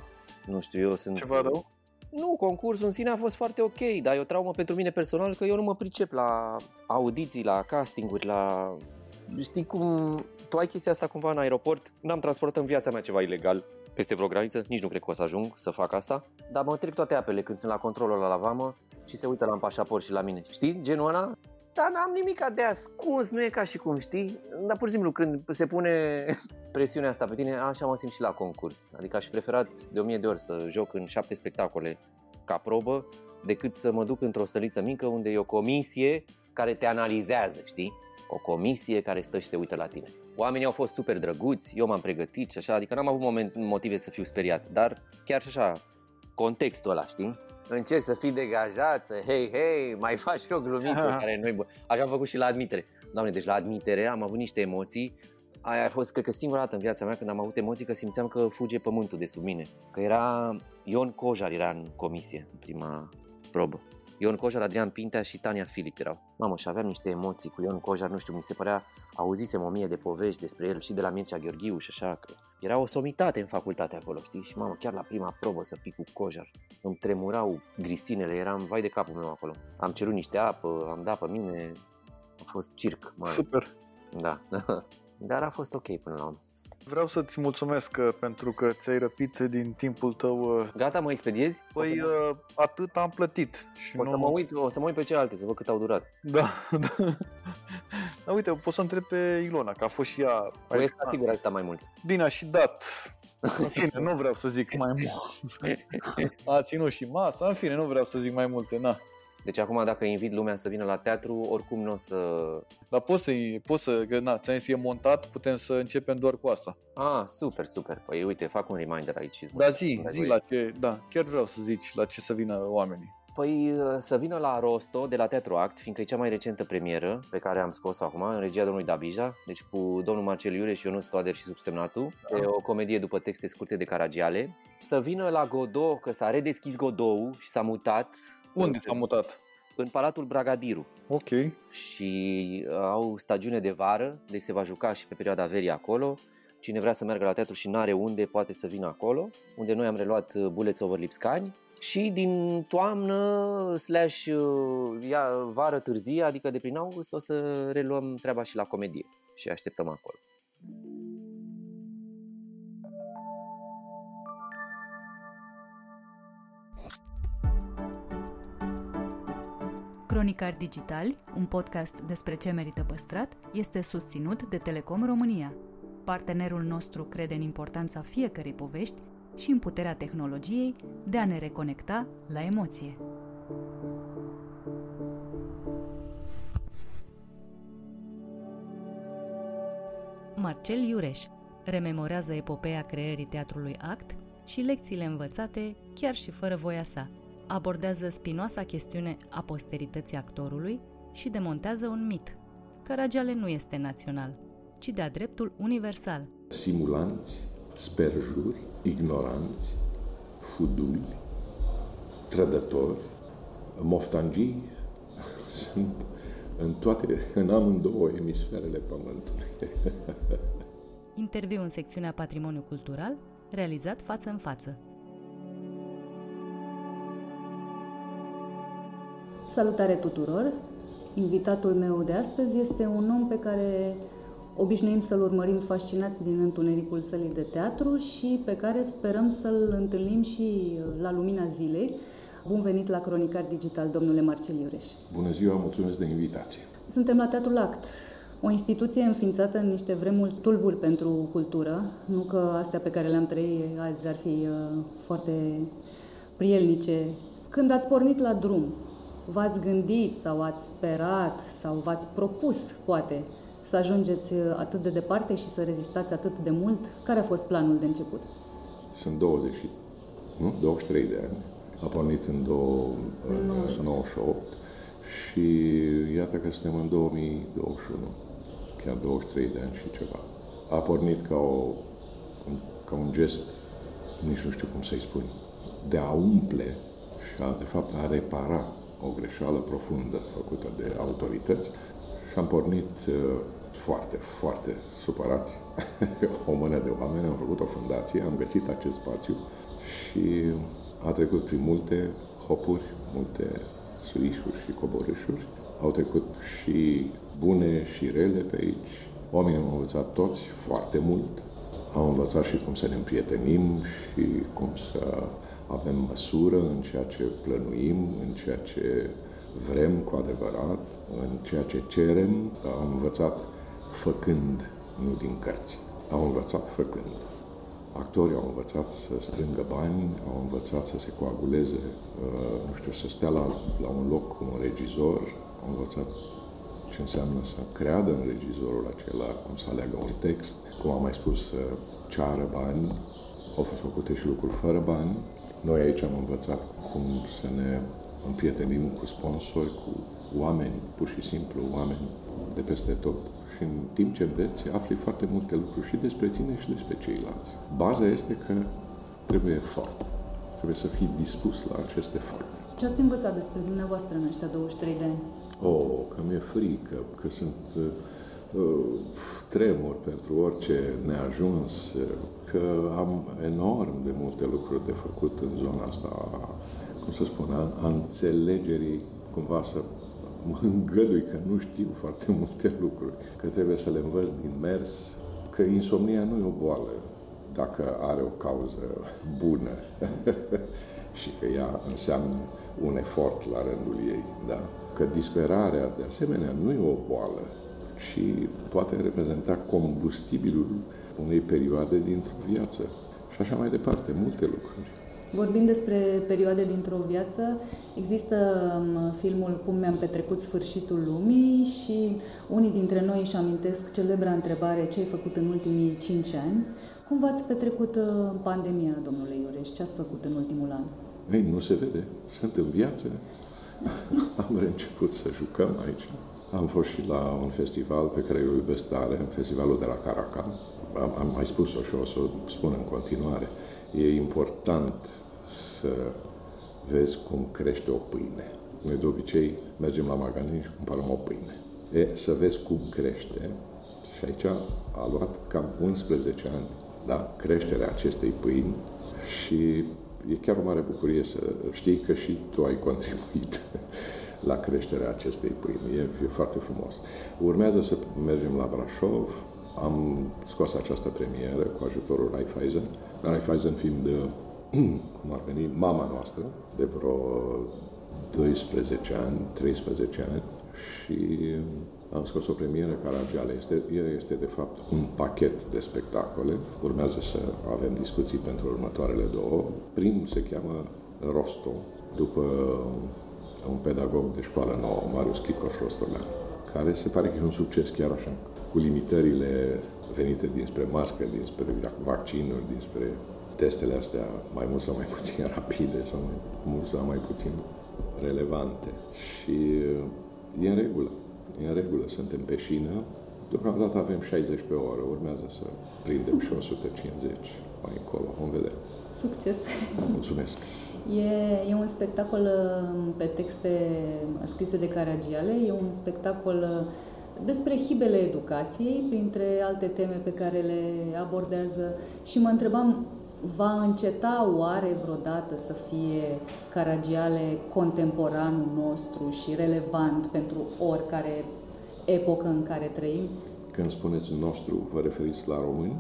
Nu știu, eu sunt... Ceva rău? Nu, concursul în sine a fost foarte ok, dar e o traumă pentru mine personal că eu nu mă pricep la audiții, la castinguri, la... Știi cum... Tu ai chestia asta cumva în aeroport? N-am transportat în viața mea ceva ilegal peste vreo graniță, nici nu cred că o să ajung să fac asta, dar mă trec toate apele când sunt la controlul la vamă și se uită la pașaport și la mine. Știi, genul ăla? Dar n-am nimic de ascuns, nu e ca și cum, știi? Dar pur și simplu când se pune presiunea asta pe tine, așa mă simt și la concurs. Adică aș preferat de o mie de ori să joc în șapte spectacole ca probă decât să mă duc într-o stăliță mică unde e o comisie care te analizează, știi? O comisie care stă și se uită la tine. Oamenii au fost super drăguți, eu m-am pregătit și așa, adică n-am avut moment, motive să fiu speriat, dar chiar și așa, contextul ăla, știi? Încerci să fii degajat, să hei, hei, mai faci o glumită care nu Așa am făcut și la admitere. Doamne, deci la admitere am avut niște emoții Aia a fost, cred că, singura dată în viața mea când am avut emoții că simțeam că fuge pământul de sub mine. Că era Ion Cojar era în comisie, în prima probă. Ion Cojar, Adrian Pintea și Tania Filip erau. Mamă, și aveam niște emoții cu Ion Cojar, nu știu, mi se părea, auzisem o mie de povești despre el și de la Mircea Gheorghiu și așa, că era o somitate în facultate acolo, știi? Și mamă, chiar la prima probă să pic cu Cojar, îmi tremurau grisinele, eram vai de capul meu acolo. Am cerut niște apă, am dat pe mine, fost circ. Mare. Super. Da. Dar a fost ok până la urmă. Vreau să-ți mulțumesc uh, pentru că ți-ai răpit din timpul tău. uh, Gata, mă expediezi? Păi o să, uh, atât am plătit. Și o nu... să mă uit, o să mă uit pe celelalte, să văd cât au durat. Da, da. Dar uite, pot să întreb pe Ilona, că a fost și ea... Păi este sigur a stat mai mult. Bine, a și dat. În fine, nu vreau să zic mai mult. A ținut și masa, în fine, nu vreau să zic mai multe, na. Deci acum dacă invit lumea să vină la teatru, oricum nu o să... Dar poți să-i, poți să, că na, ți-am zis, e montat, putem să începem doar cu asta. Ah, super, super. Păi uite, fac un reminder aici. Dar zi, zi la ce, da, chiar vreau să zici la ce să vină oamenii. Păi să vină la Rosto de la Teatru Act, fiindcă e cea mai recentă premieră pe care am scos-o acum, în regia domnului Dabija, deci cu domnul Marcel Iureș și Ionus Toader și subsemnatul, Da. e o comedie după texte scurte de Caragiale. Să vină la Godot, că s-a redeschis Godot și s-a mutat Unde s-a mutat? în Palatul Bragadiru Ok. și uh, au stagiune de vară, deci se va juca și pe perioada verii acolo. Cine vrea să meargă la teatru și n-are unde, poate să vină acolo, unde noi am reluat uh, Bullets over Lipscani. Și din toamnă slash uh, ia, vară târzie, adică de prin august, o să reluăm treaba și la comedie și așteptăm acolo. Cronicari Digitali, un podcast despre ce merită păstrat, este susținut de Telecom România. Partenerul nostru crede în importanța fiecărei povești și în puterea tehnologiei de a ne reconecta la emoție. Marcel Iureș rememorează epopeea creării teatrului Act și lecțiile învățate chiar și fără voia sa. Abordează spinoasa chestiune a posterității actorului și demontează un mit. Caragiale nu este național, ci de-a dreptul universal. simulanți, sperjuri, ignoranți, fuduli, trădători, moftangii, sunt în toate, în amândouă emisferele pământului. Interviu în secțiunea Patrimoniu Cultural, realizat față în față. Salutare tuturor! Invitatul meu de astăzi este un om pe care obișnuim să-l urmărim fascinați din întunericul sălii de teatru și pe care sperăm să-l întâlnim și la lumina zilei. Bun venit la Cronicar Digital, domnule Marcel Iureș. Bună ziua, mulțumesc de invitație. Suntem la Teatrul Act, o instituție înființată în niște vremuri tulburi pentru cultură, nu că astea pe care le-am trăit azi ar fi uh, foarte prielnice. Când ați pornit la drum, v-ați gândit sau ați sperat sau v-ați propus, poate, să ajungeți uh, atât de departe și să rezistați atât de mult? Care a fost planul de început? Sunt 20, și- nu? 23 de ani. A pornit în, două, în 98 și iată că suntem în 2021, chiar 23 de ani și ceva. A pornit ca, o, ca un gest, nici nu știu cum să-i spun, de a umple și a, de fapt a repara o greșeală profundă făcută de autorități și am pornit uh, foarte, foarte supărați, o mână de oameni, am făcut o fundație, am găsit acest spațiu și a trecut prin multe hopuri, multe suișuri și coborâșuri. Au trecut și bune și rele pe aici. Oamenii au învățat toți foarte mult. Am învățat și cum să ne împrietenim și cum să avem măsură în ceea ce plănuim, în ceea ce vrem cu adevărat, în ceea ce cerem. Am învățat făcând, nu din cărți. Am învățat făcând. Actorii au învățat să strângă bani, au învățat să se coaguleze, uh, nu știu, să stea la, la un loc cu un regizor, au învățat ce înseamnă să creadă în regizorul acela, cum să aleagă un text, cum am mai spus, să ceară bani, au fost făcute și lucruri fără bani. Noi aici am învățat cum să ne împrietenim cu sponsori, cu oameni, pur și simplu, oameni de peste tot. Și în timp ce înveți, afli foarte multe lucruri și despre tine și despre ceilalți. Baza este că trebuie efort. Trebuie să fii dispus la acest efort. Ce ați învățat despre dumneavoastră în ăștia 23 de ani? Oh, că mi-e frică, că sunt uh, tremur pentru orice neajuns, uh, că am enorm de multe lucruri de făcut în zona asta, cum să spun, a, a înțelegerii, cumva să mă îngădui că nu știu foarte multe lucruri, că trebuie să le învăț din mers, că insomnia nu e o boală, dacă are o cauză bună și că ea înseamnă un efort la rândul ei, da? Că disperarea, de asemenea, nu e o boală, ci poate reprezenta combustibilul unei perioade dintr-o viață. Și așa mai departe, multe lucruri. Vorbind despre perioade dintr-o viață, există um, filmul Cum mi-am petrecut sfârșitul lumii și unii dintre noi își amintesc celebra întrebare ce ai făcut în ultimii cinci ani. Cum v-ați petrecut uh, pandemia, domnule Iureș? Ce ați făcut în ultimul an? Ei, nu se vede. Sunt în viață. Am început să jucăm aici. Am fost și la un festival pe care îl iubesc tare, festivalul de la Caracan. Am, am mai spus-o și o să o spun în continuare. E important să vezi cum crește o pâine. Noi de obicei mergem la magazin și cumpărăm o pâine. E, să vezi cum crește, și aici a luat cam 11 ani, da, creșterea acestei pâini și e chiar o mare bucurie să știi că și tu ai contribuit la creșterea acestei pâini. E, e foarte frumos. Urmează să mergem la Brașov. Am scos această premieră cu ajutorul Raiffeisen. Raiffeisen fiind, cum ar veni, mama noastră, de vreo 12 ani, 13 ani și am scos o premieră Caragiale. Este, este, de fapt, un pachet de spectacole. Urmează să avem discuții pentru următoarele două. Primul se cheamă Rosto, după un pedagog de școală nouă, Marius Chicoș Rostolean, care se pare că e un succes chiar așa, cu limitările venite dinspre mască, dinspre vaccinuri, dinspre testele astea mai mult sau mai puțin rapide sau mai mult sau mai puțin relevante. Și e în regulă. E în regulă, suntem pe șină. Deocamdată avem 60 pe oră, urmează să prindem și 150 mai încolo. Vom vedea. Succes! Mulțumesc! E, e un spectacol um, pe texte scrise de Caragiale, e un spectacol uh, despre hibele educației, printre alte teme pe care le abordează și mă întrebam, va înceta oare vreodată să fie Caragiale contemporanul nostru și relevant pentru oricare epocă în care trăim? Când spuneți nostru, vă referiți la români?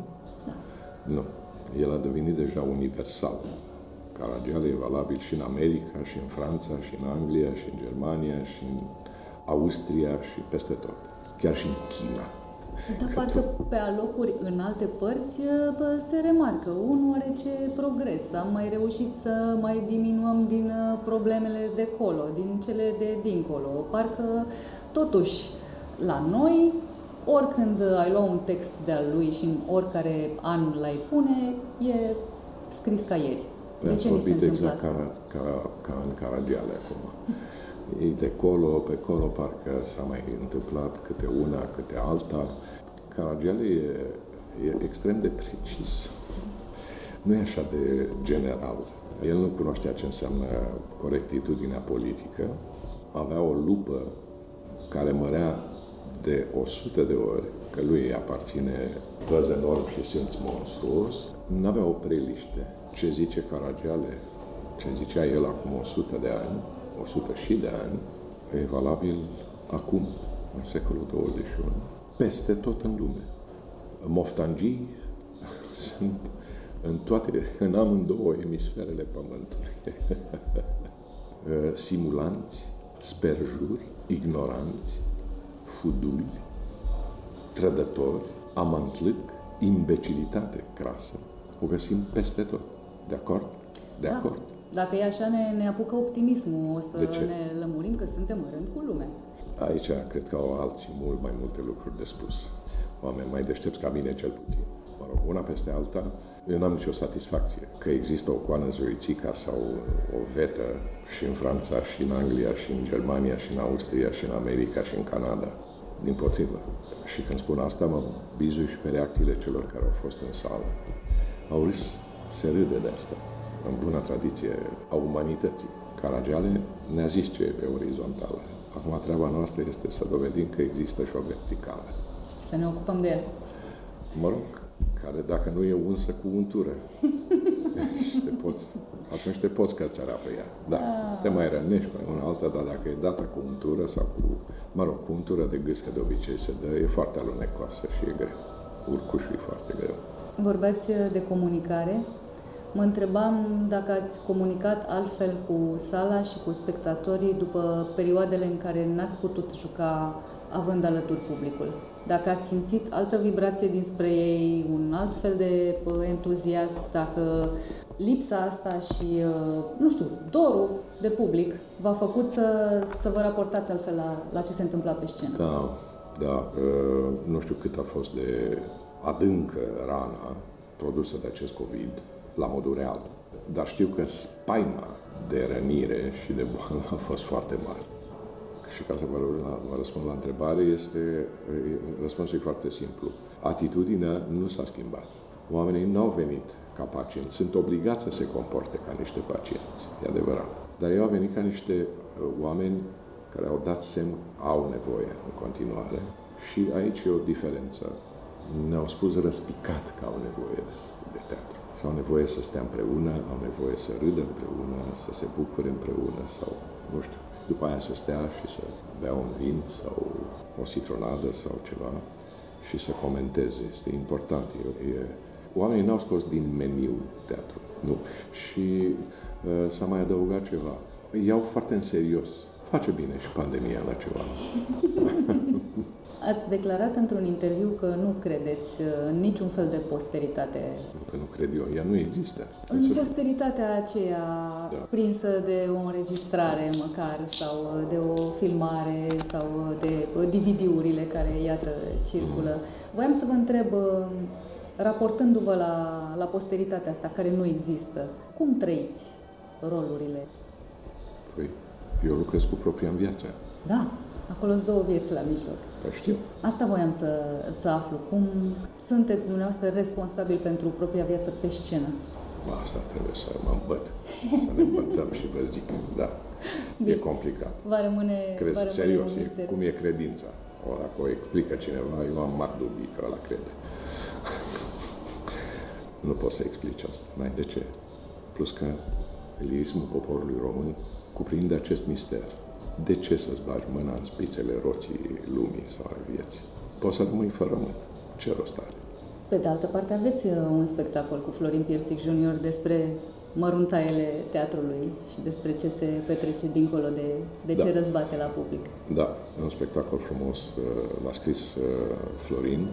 Da. Nu. El a devenit deja universal. Caragiale e valabil și în America, și în Franța, și în Anglia, și în Germania, și în Austria, și peste tot. Chiar și în China. Dar parcă pe alocuri în alte părți bă, se remarcă un oarece progres. Am mai reușit să mai diminuăm din uh, problemele de colo, din cele de dincolo. Parcă totuși la noi, oricând ai lua un text de-al lui și în oricare an l-ai pune, e scris ca ieri. De ce vorbit exact ca, ca, ca în Caragiale acum. Ei de colo, pe colo, parcă s-a mai întâmplat câte una, câte alta. Caragiale e, e extrem de precis. Nu e așa de general. El nu cunoștea ce înseamnă corectitudinea politică. Avea o lupă care mărea de 100 de ori că lui îi aparține văz enorm și simț monstruos. Nu avea o preliște ce zice Caragiale, ce zicea el acum 100 de ani, 100 și de ani, e valabil acum, în secolul 21, peste tot în lume. Moftangii sunt în toate, în amândouă emisferele Pământului. Simulanți, sperjuri, ignoranți, fuduli, trădători, amantlâc, imbecilitate crasă, o găsim peste tot. De acord? De da. acord. Dacă e așa, ne, ne apucă optimismul. O să ne lămurim că suntem în rând cu lumea. Aici cred că au alții mult mai multe lucruri de spus. Oameni mai deștepți ca mine, cel puțin. Mă rog, una peste alta, eu n-am nicio satisfacție. Că există o coană zoițica sau o vetă și în Franța, și în Anglia, și în Germania, și în Austria, și în America, și în Canada. Din potrivă. Și când spun asta, mă bizui și pe reacțiile celor care au fost în sală. Au râs se râde de asta, în bună tradiție a umanității. Caragiale ne-a zis ce e pe orizontală. Acum treaba noastră este să dovedim că există și o verticală. Să ne ocupăm de el. Mă rog, care dacă nu e unsă cu untură. și te poți, atunci te poți cățăra pe ea. Da, ah. te mai rănești pe una alta, dar dacă e dată cu untură sau cu, mă rog, cu untură de gâscă de obicei se dă, e foarte alunecoasă și e greu. Urcușul e foarte greu. Vorbeați de comunicare. Mă întrebam dacă ați comunicat altfel cu sala și cu spectatorii după perioadele în care n-ați putut juca având alături publicul. Dacă ați simțit altă vibrație dinspre ei, un alt fel de entuziast, dacă lipsa asta și, nu știu, dorul de public v-a făcut să, să vă raportați altfel la, la ce se întâmpla pe scenă. Da, da. Nu știu cât a fost de adâncă rana produsă de acest COVID la modul real. Dar știu că spaima de rănire și de boală a fost foarte mare. Și ca să vă, vă răspund la întrebare, este, răspunsul e foarte simplu. Atitudinea nu s-a schimbat. Oamenii nu au venit ca pacienți, sunt obligați să se comporte ca niște pacienți, e adevărat. Dar ei au venit ca niște uh, oameni care au dat semn, au nevoie în continuare și aici e o diferență. Ne-au spus răspicat că au nevoie de, de teatru și au nevoie să stea împreună, au nevoie să râdă împreună, să se bucure împreună sau, nu știu, după aia să stea și să bea un vin sau o citronadă sau ceva și să comenteze. Este important. E, e... Oamenii n-au scos din meniu teatru. Nu. Și uh, s-a mai adăugat ceva. Iau foarte în serios. Face bine și pandemia la ceva. Ați declarat într-un interviu că nu credeți în niciun fel de posteritate. Că nu cred eu, ea nu există. În posteritatea aceea da. prinsă de o înregistrare măcar sau de o filmare sau de DVD-urile care, iată, circulă. Mm. Voiam să vă întreb, raportându-vă la, la posteritatea asta care nu există, cum trăiți rolurile? Păi, eu lucrez cu propria în viață. Da, Acolo sunt două vieți la mijloc. Da, știu. Asta voiam să, să aflu. Cum sunteți dumneavoastră responsabil pentru propria viață pe scenă? Asta trebuie să mă îmbăt, să ne îmbătăm și vă zic, da, Bine. e complicat. Va rămâne, Crezi, va rămâne serios, e, cum e credința. O, dacă o explică cineva, eu am mari dubii că ăla crede. nu poți să explici asta, n-ai de ce. Plus că lirismul poporului român cuprinde acest mister de ce să-ți bagi mâna în spițele roții lumii sau ale vieții? Poți să rămâi fără mână. Ce rost are? Pe de altă parte, aveți uh, un spectacol cu Florin Piersic Junior despre măruntaiele teatrului și despre ce se petrece dincolo de, de da. ce răzbate la public. Da, e un spectacol frumos. Uh, l-a scris uh, Florin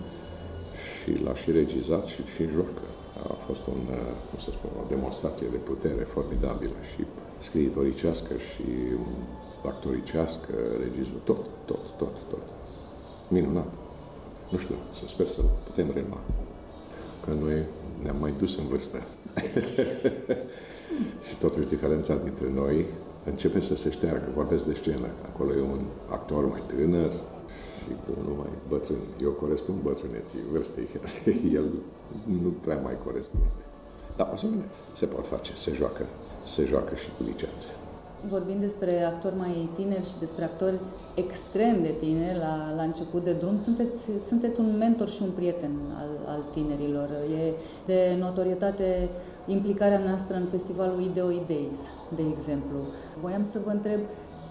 și l-a și regizat și, și joacă. A fost un, cum să spun, o demonstrație de putere formidabilă și scriitoricească și actoricească, regizul, tot, tot, tot, tot. Minunat. Nu știu, să sper să putem relua. Că noi ne-am mai dus în vârstă. și totuși diferența dintre noi începe să se șteargă. Vorbesc de scenă. Acolo e un actor mai tânăr și cu unul mai bătrân. Eu corespund bătrâneții vârstei. El nu prea mai corespunde. Dar, asemenea, se pot face, se joacă, se joacă și cu licențe vorbim despre actori mai tineri și despre actori extrem de tineri la, la început de drum, sunteți, sunteți un mentor și un prieten al, al tinerilor. E de notorietate implicarea noastră în festivalul Ideo Days, de exemplu. Voiam să vă întreb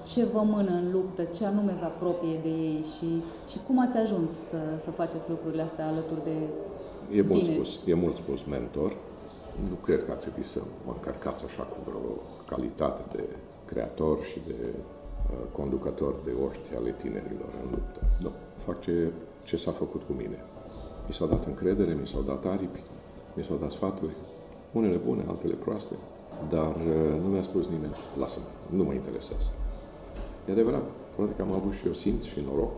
ce vă mână în luptă, ce anume vă apropie de ei și, și cum ați ajuns să, să faceți lucrurile astea alături de E mult, spus, e mult spus mentor. Nu cred că ar trebui să mă încărcați așa cu vreo calitate de creator și de uh, conducător de oști ale tinerilor în luptă. Nu. Fac ce, ce s-a făcut cu mine. Mi s-a dat încredere, mi s-au dat aripi, mi s-au dat sfaturi, unele bune, altele proaste, dar uh, nu mi-a spus nimeni, lasă-mă, nu mă interesează. E adevărat, poate că am avut și eu simț și noroc,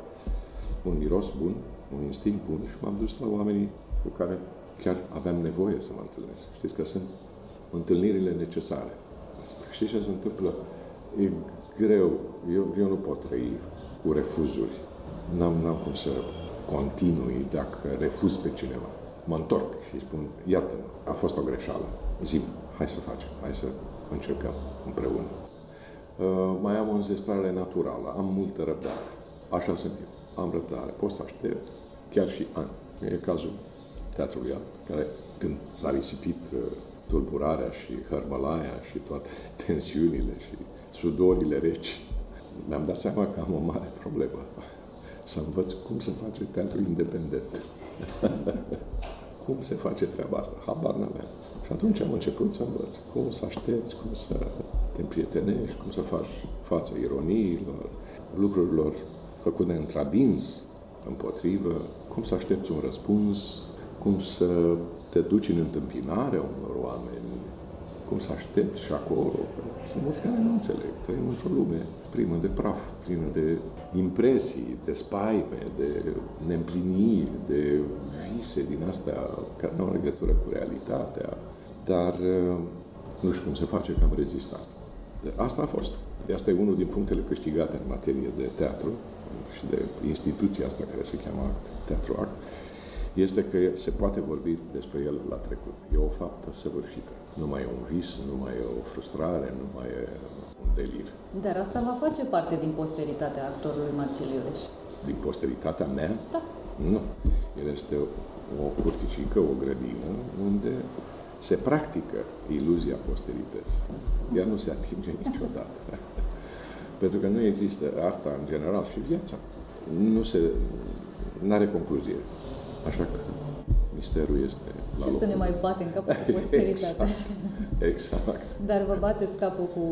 un miros bun, un instinct bun și m-am dus la oamenii cu care chiar aveam nevoie să mă întâlnesc. Știți că sunt întâlnirile necesare. Știți ce se întâmplă e greu. Eu, eu nu pot trăi cu refuzuri. N-am, n-am cum să continui dacă refuz pe cineva. Mă întorc și îi spun, iată-mă, a fost o greșeală. Zim, hai să facem, hai să încercăm împreună. Uh, mai am o înzestrare naturală, am multă răbdare. Așa sunt eu. Am răbdare, pot să aștept chiar și ani. E cazul Teatrului Alt, care când s-a risipit uh, tulburarea și hărmălaia și toate tensiunile și sudorile reci, mi-am dat seama că am o mare problemă. Să învăț cum să face teatru independent. cum se face treaba asta? Habar n-aveam. Și atunci am început să învăț cum să aștepți, cum să te împrietenești, cum să faci față ironiilor, lucrurilor făcute într-adins, împotrivă, cum să aștepți un răspuns, cum să te duci în întâmpinarea unor oameni, cum să aștepți și acolo. Sunt mulți care nu înțeleg. Trăim într-o lume plină de praf, plină de impresii, de spaime, de neîmpliniri, de vise din astea care nu au legătură cu realitatea. Dar uh, nu știu cum se face că am rezistat. De asta a fost. De asta e unul din punctele câștigate în materie de teatru și de instituția asta care se cheamă ACT, Teatru ACT, este că se poate vorbi despre el la trecut. E o faptă săvârșită. Nu mai e un vis, nu mai e o frustrare, nu mai e un delir. Dar asta va face parte din posteritatea actorului Marcel Iureș. Din posteritatea mea? Da. Nu. El este o curticică, o grădină, unde se practică iluzia posterității. Ea nu se atinge niciodată. Pentru că nu există asta în general și viața. Nu se, nu are concluzie. Așa că misterul este la Ce să ne mai bate în capul cu posteritatea. exact. exact. Dar vă bateți capul cu,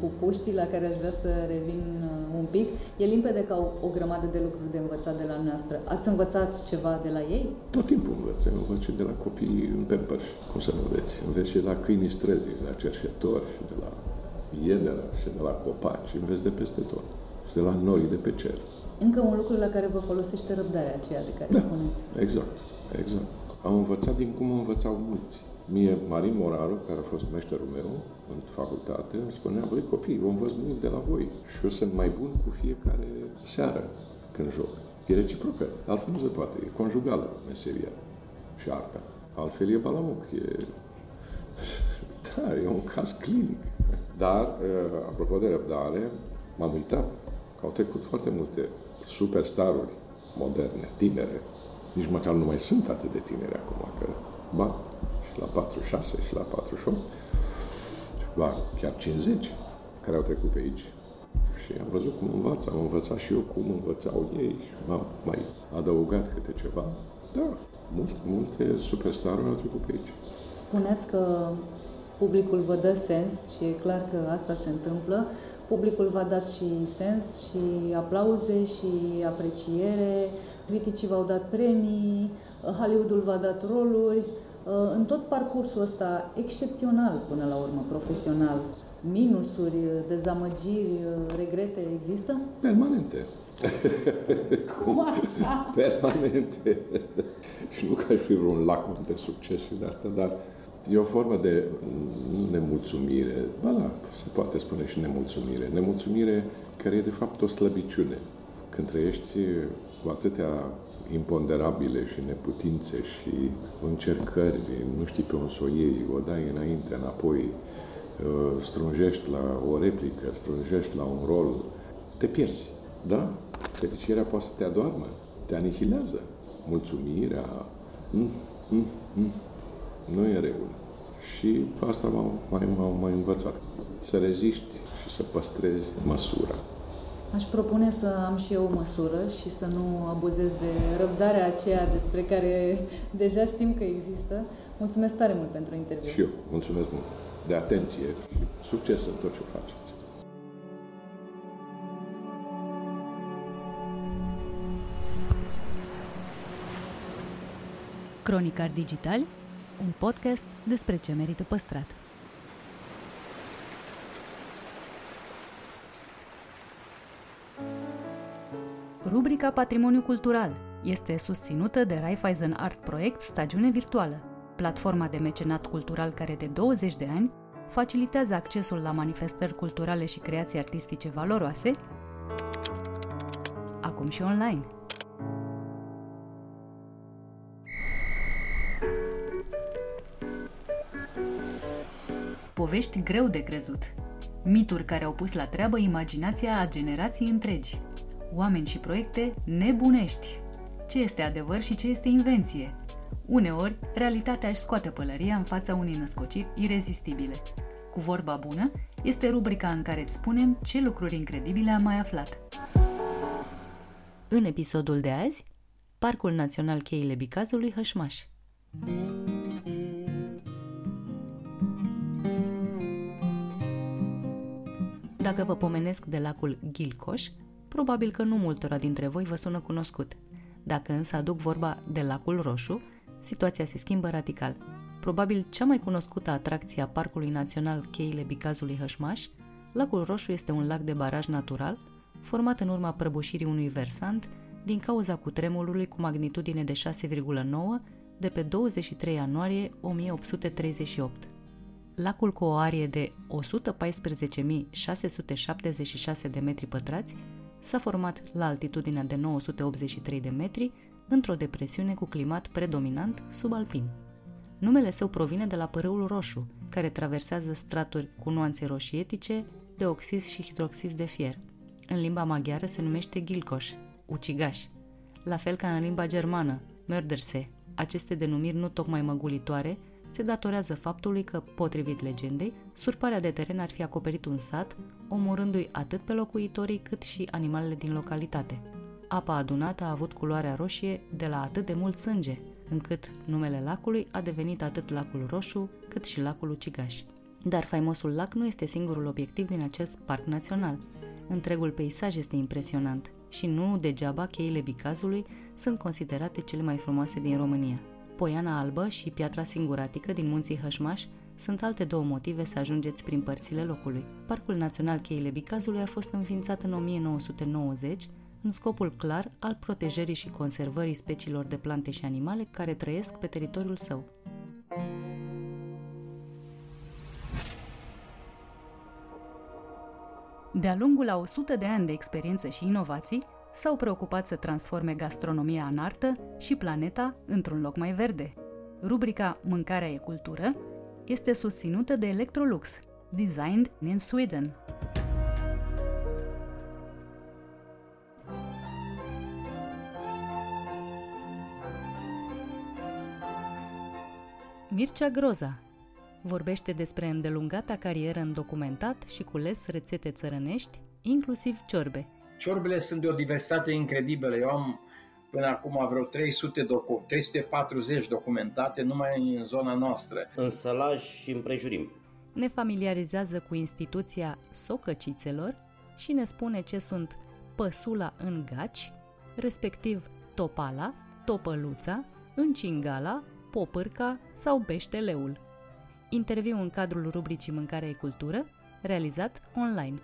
cu puștii la care aș vrea să revin uh, un pic. E limpede ca o, o grămadă de lucruri de învățat de la noastră. Ați învățat ceva de la ei? Tot timpul învăț. Învăț și de la copii în pempări. Cum să nu înveți? Înveți și de la câinii străzii, de la cerșetori și de la iedera și de la copaci. Înveți de peste tot. Și de la norii de pe cer. Încă un lucru la care vă folosește răbdarea aceea de care da, spuneți. Exact, exact. Am învățat din cum învățau mulți. Mie, Marin Moraru, care a fost meșterul meu în facultate, îmi spunea, băi copii, vă învăț mult de la voi și eu sunt mai bun cu fiecare seară când joc. E reciprocă, altfel nu se poate, e conjugală meseria și arta. Altfel e balamuc, e... Da, e un caz clinic. Dar, uh, apropo de răbdare, m-am uitat că au trecut foarte multe superstaruri moderne, tinere. Nici măcar nu mai sunt atât de tineri acum, că bat și la 46 și la 48, ba chiar 50 care au trecut pe aici. Și am văzut cum învață, am învățat și eu cum învățau ei și m-am mai adăugat câte ceva. Da, multe, multe superstaruri au trecut pe aici. Spuneți că publicul vă dă sens și e clar că asta se întâmplă. Publicul v-a dat și sens și aplauze și apreciere, criticii v-au dat premii, Hollywoodul v-a dat roluri. În tot parcursul ăsta, excepțional până la urmă, profesional, minusuri, dezamăgiri, regrete există? Permanente. Cum așa? Permanente. și nu că aș fi vreun lacom de succes și de asta, dar E o formă de nemulțumire, ba da, se poate spune și nemulțumire. Nemulțumire care e de fapt o slăbiciune. Când trăiești cu atâtea imponderabile și neputințe și încercări, nu știi pe un să o iei, o dai înainte, înapoi, uh, strungești la o replică, strungești la un rol, te pierzi. Da? Fericirea poate să te adoarmă, te anihilează. Mulțumirea, mm, mm, mm, nu e în regulă. Și asta m-a mai, m-a mai învățat. Să reziști și să păstrezi măsura. Aș propune să am și eu o măsură și să nu abuzez de răbdarea aceea despre care deja știm că există. Mulțumesc tare mult pentru interviu. Și eu. Mulțumesc mult. De atenție și succes în tot ce faceți. Cronicar Digital un podcast despre ce merită păstrat. Rubrica Patrimoniu Cultural este susținută de Raiffeisen Art Project Stagiune Virtuală, platforma de mecenat cultural care de 20 de ani facilitează accesul la manifestări culturale și creații artistice valoroase, acum și online – Povești greu de crezut. Mituri care au pus la treabă imaginația a generații întregi. Oameni și proiecte nebunești. Ce este adevăr și ce este invenție? Uneori, realitatea își scoate pălăria în fața unei născociri irezistibile. Cu vorba bună este rubrica în care îți spunem ce lucruri incredibile am mai aflat. În episodul de azi, Parcul Național Cheile Bicazului Hășmaș. Dacă vă pomenesc de lacul Gilcoș, probabil că nu multora dintre voi vă sună cunoscut. Dacă însă aduc vorba de lacul Roșu, situația se schimbă radical. Probabil cea mai cunoscută atracție a Parcului Național Cheile Bicazului Hășmaș, lacul Roșu este un lac de baraj natural, format în urma prăbușirii unui versant din cauza cutremurului cu magnitudine de 6,9 de pe 23 ianuarie 1838. Lacul cu o arie de 114.676 de metri pătrați s-a format la altitudinea de 983 de metri într-o depresiune cu climat predominant subalpin. Numele său provine de la părâul roșu, care traversează straturi cu nuanțe roșietice de oxis și hidroxis de fier. În limba maghiară se numește gilcoș, ucigaș, la fel ca în limba germană, Mörderse. Aceste denumiri nu tocmai măgulitoare se datorează faptului că, potrivit legendei, surparea de teren ar fi acoperit un sat, omorându-i atât pe locuitorii cât și animalele din localitate. Apa adunată a avut culoarea roșie de la atât de mult sânge, încât numele lacului a devenit atât lacul roșu cât și lacul ucigaș. Dar faimosul lac nu este singurul obiectiv din acest parc național. Întregul peisaj este impresionant și nu degeaba cheile Bicazului sunt considerate cele mai frumoase din România. Poiana Albă și Piatra Singuratică din munții Hășmaș sunt alte două motive să ajungeți prin părțile locului. Parcul Național Cheile Bicazului a fost înființat în 1990 în scopul clar al protejării și conservării speciilor de plante și animale care trăiesc pe teritoriul său. De-a lungul a 100 de ani de experiență și inovații, s-au preocupat să transforme gastronomia în artă și planeta într-un loc mai verde. Rubrica Mâncarea e cultură este susținută de Electrolux, designed in Sweden. Mircea Groza vorbește despre îndelungata carieră în documentat și cules rețete țărănești, inclusiv ciorbe – Ciorbele sunt de o diversitate incredibilă. Eu am până acum vreo 300 docu- 340 documentate numai în zona noastră. În sălaj și împrejurim. Ne familiarizează cu instituția socăcițelor și ne spune ce sunt păsula în gaci, respectiv topala, topăluța, încingala, popârca sau beșteleul. Interviu în cadrul rubricii Mâncare e cultură, realizat online.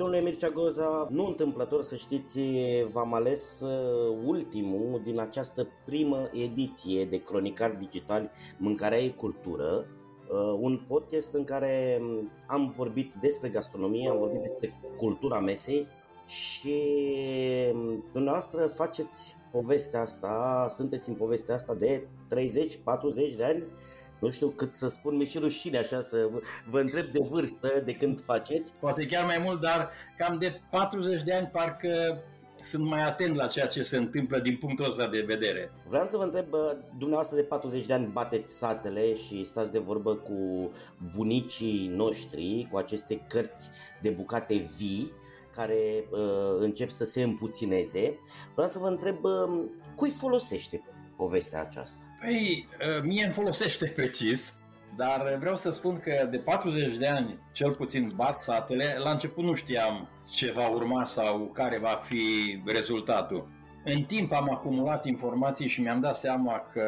Domnule Mircea Goza, nu întâmplător să știți, v-am ales uh, ultimul din această primă ediție de Cronicar Digital Mâncarea e Cultură, uh, un podcast în care um, am vorbit despre gastronomie, am vorbit despre cultura mesei și um, dumneavoastră faceți povestea asta, sunteți în povestea asta de 30-40 de ani nu știu cât să spun, mi-e și rușine așa să vă întreb de vârstă, de când faceți. Poate chiar mai mult, dar cam de 40 de ani parcă sunt mai atent la ceea ce se întâmplă din punctul ăsta de vedere. Vreau să vă întreb, dumneavoastră de 40 de ani bateți satele și stați de vorbă cu bunicii noștri, cu aceste cărți de bucate vii, care uh, încep să se împuțineze. Vreau să vă întreb, uh, cui folosește povestea aceasta? Păi, ă, mie îmi folosește precis, dar vreau să spun că de 40 de ani, cel puțin bat satele, la început nu știam ce va urma sau care va fi rezultatul. În timp am acumulat informații și mi-am dat seama că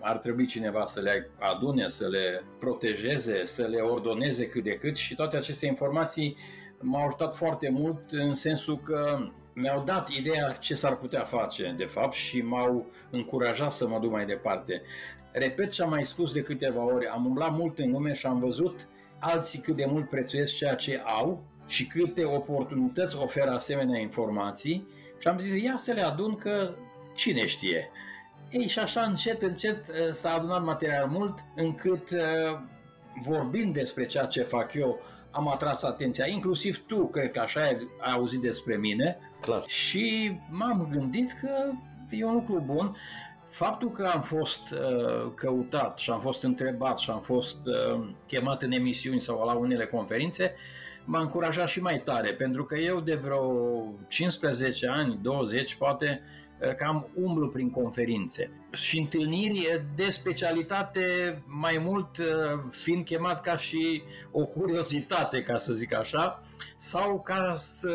ar trebui cineva să le adune, să le protejeze, să le ordoneze cât de cât și toate aceste informații m-au ajutat foarte mult în sensul că mi-au dat ideea ce s-ar putea face, de fapt, și m-au încurajat să mă duc mai departe. Repet ce am mai spus de câteva ori, am umblat mult în lume și am văzut alții cât de mult prețuiesc ceea ce au și câte oportunități oferă asemenea informații și am zis, ia să le adun că cine știe. Ei, și așa încet, încet uh, s-a adunat material mult încât uh, vorbind despre ceea ce fac eu am atras atenția, inclusiv tu, cred că așa ai auzit despre mine. Clar. Și m-am gândit că e un lucru bun. Faptul că am fost uh, căutat și am fost întrebat și am fost uh, chemat în emisiuni sau la unele conferințe m-a încurajat și mai tare, pentru că eu de vreo 15 ani, 20 poate, uh, cam umblu prin conferințe și întâlniri de specialitate mai mult uh, fiind chemat ca și o curiozitate, ca să zic așa, sau ca să,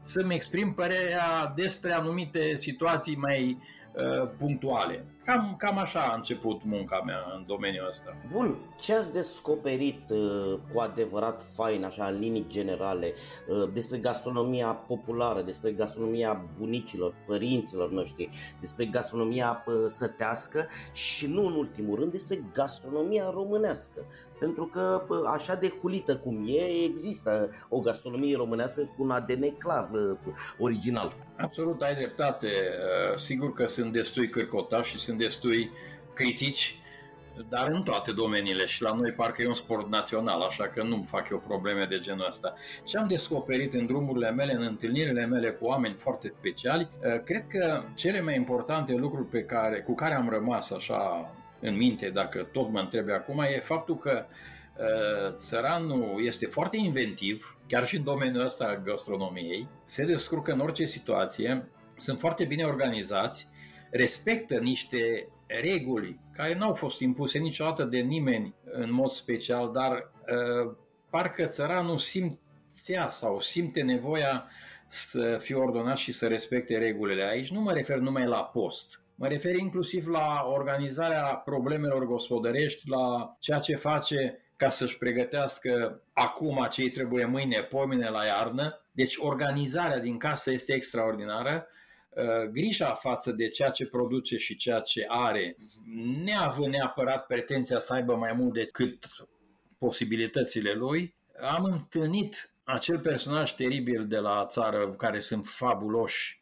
să-mi exprim părerea despre anumite situații mai uh, punctuale. Cam, cam așa a început munca mea în domeniul ăsta. Bun, ce ați descoperit uh, cu adevărat fain, așa, în linii generale, uh, despre gastronomia populară, despre gastronomia bunicilor, părinților noștri, despre gastronomia uh, sătească și nu în ultimul rând despre gastronomia românească? Pentru că uh, așa de hulită cum e, există o gastronomie românească cu un ADN clar uh, original. Absolut, ai dreptate. Uh, sigur că sunt destui cârcotași și sunt destui critici, dar în toate domeniile și la noi parcă e un sport național, așa că nu fac eu probleme de genul ăsta. Ce am descoperit în drumurile mele, în întâlnirile mele cu oameni foarte speciali, eh, cred că cele mai importante lucruri pe care, cu care am rămas așa în minte, dacă tot mă întrebe acum, e faptul că eh, țăranul este foarte inventiv, chiar și în domeniul ăsta al gastronomiei, se descurcă în orice situație, sunt foarte bine organizați, respectă niște reguli care nu au fost impuse niciodată de nimeni în mod special, dar uh, parcă țăranul simțea sau simte nevoia să fie ordonat și să respecte regulile. Aici nu mă refer numai la post, Mă refer inclusiv la organizarea problemelor gospodărești, la ceea ce face ca să-și pregătească acum ce îi trebuie mâine, pomine la iarnă. Deci organizarea din casă este extraordinară Uh, grija față de ceea ce produce și ceea ce are, neavând neapărat pretenția să aibă mai mult decât posibilitățile lui, am întâlnit acel personaj teribil de la țară care sunt fabuloși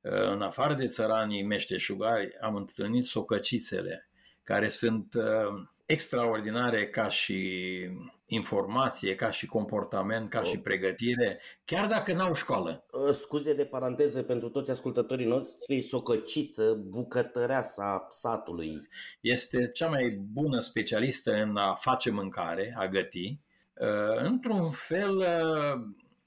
uh, în afară de țăranii meșteșugari, am întâlnit socăcițele, care sunt uh, extraordinare ca și informație, ca și comportament, ca oh. și pregătire, chiar dacă n-au școală. Uh, scuze de paranteză pentru toți ascultătorii noștri, socăciță, bucătăreasa satului. Este cea mai bună specialistă în a face mâncare, a găti. Uh, într-un fel uh,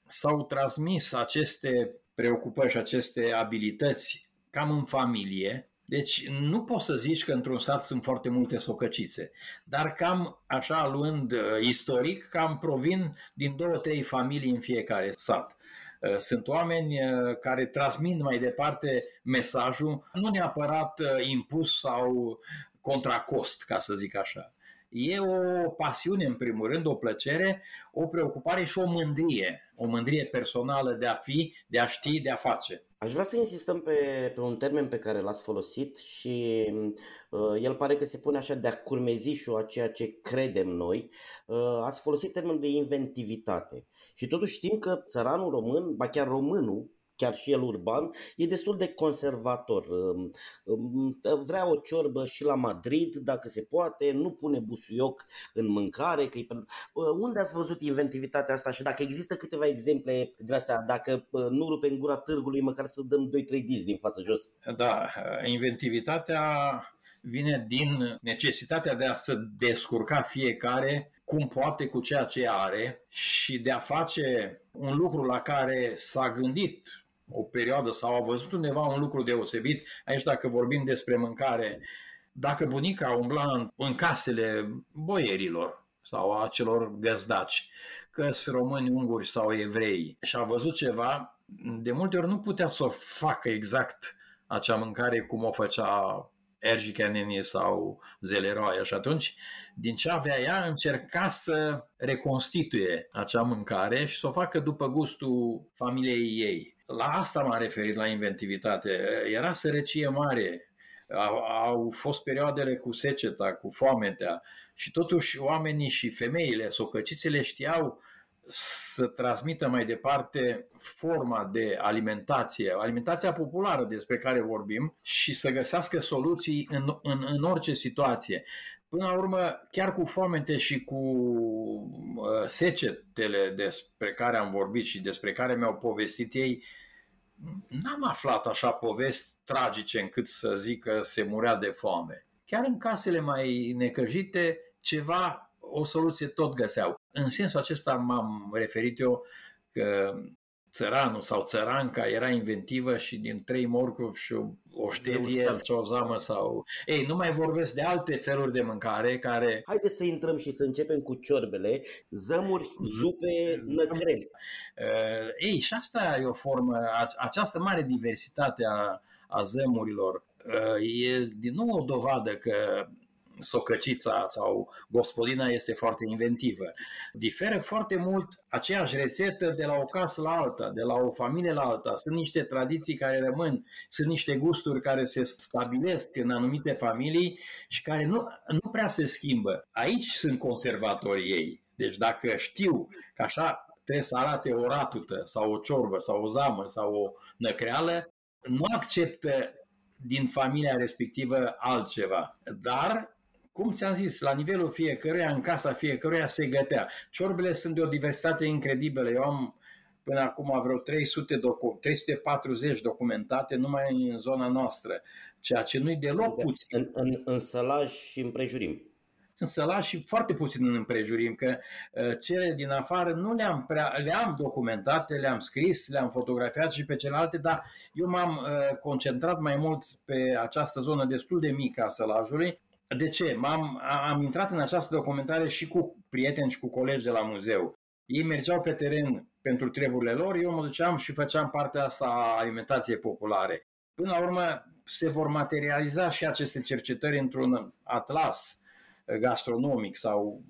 s-au transmis aceste preocupări și aceste abilități cam în familie, deci nu poți să zici că într-un sat sunt foarte multe socăcițe, dar cam așa luând uh, istoric, cam provin din două, trei familii în fiecare sat. Uh, sunt oameni uh, care transmit mai departe mesajul, nu neapărat impus sau contra cost, ca să zic așa. E o pasiune, în primul rând, o plăcere, o preocupare și o mândrie. O mândrie personală de a fi, de a ști, de a face. Aș vrea să insistăm pe, pe un termen pe care l-ați folosit și uh, el pare că se pune așa de-a curmezișul a ceea ce credem noi. Uh, ați folosit termenul de inventivitate și totuși știm că țăranul român, ba chiar românul, chiar și el urban, e destul de conservator. Vrea o ciorbă și la Madrid, dacă se poate, nu pune busuioc în mâncare. Că Unde ați văzut inventivitatea asta și dacă există câteva exemple de astea, dacă nu rupe în gura târgului, măcar să dăm 2-3 dizi din față jos? Da, inventivitatea vine din necesitatea de a se descurca fiecare cum poate cu ceea ce are și de a face un lucru la care s-a gândit o perioadă sau a văzut undeva un lucru deosebit, aici dacă vorbim despre mâncare, dacă bunica umbla în, în casele boierilor sau a celor găzdaci, că sunt români, unguri sau evrei și a văzut ceva, de multe ori nu putea să o facă exact acea mâncare cum o făcea Erjicanini sau Zeleroaia și atunci din ce avea ea încerca să reconstituie acea mâncare și să o facă după gustul familiei ei. La asta m-am referit la inventivitate. Era sărăcie mare, au, au fost perioadele cu seceta, cu foametea și totuși oamenii și femeile, socăcițele știau să transmită mai departe forma de alimentație, alimentația populară despre care vorbim și să găsească soluții în, în, în orice situație. Până la urmă, chiar cu foamete și cu uh, secetele despre care am vorbit și despre care mi-au povestit ei, n-am aflat așa povesti tragice încât să zic că se murea de foame. Chiar în casele mai necăjite, ceva, o soluție tot găseau. În sensul acesta m-am referit eu că țăranul sau țăranca era inventivă și din trei morcov și o, o ștevie, o zamă sau... Ei, nu mai vorbesc de alte feluri de mâncare care... Haideți să intrăm și să începem cu ciorbele, zămuri, zupe, năcreli. Uh, ei, și asta e o formă, această mare diversitate a, a zămurilor. Uh, e din nou o dovadă că socăcița sau gospodina este foarte inventivă. Diferă foarte mult aceeași rețetă de la o casă la alta, de la o familie la alta. Sunt niște tradiții care rămân, sunt niște gusturi care se stabilesc în anumite familii și care nu, nu prea se schimbă. Aici sunt conservatorii ei. Deci dacă știu că așa trebuie să arate o ratută sau o ciorbă sau o zamă sau o năcreală, nu acceptă din familia respectivă altceva. Dar cum ți-am zis, la nivelul fiecăruia, în casa fiecăruia se gătea. Ciorbele sunt de o diversitate incredibilă. Eu am până acum vreo 300 docu- 340 documentate numai în zona noastră, ceea ce nu-i deloc da, puțin. În, în, în sălaj și împrejurim. În sălaj și foarte puțin în împrejurim, că uh, cele din afară nu le-am, prea, le-am documentate, le-am scris, le-am fotografiat și pe celelalte, dar eu m-am uh, concentrat mai mult pe această zonă destul de mică a sălajului, de ce? M-am, am intrat în această documentare și cu prieteni și cu colegi de la muzeu. Ei mergeau pe teren pentru treburile lor, eu mă duceam și făceam partea asta a alimentației populare. Până la urmă se vor materializa și aceste cercetări într-un atlas gastronomic sau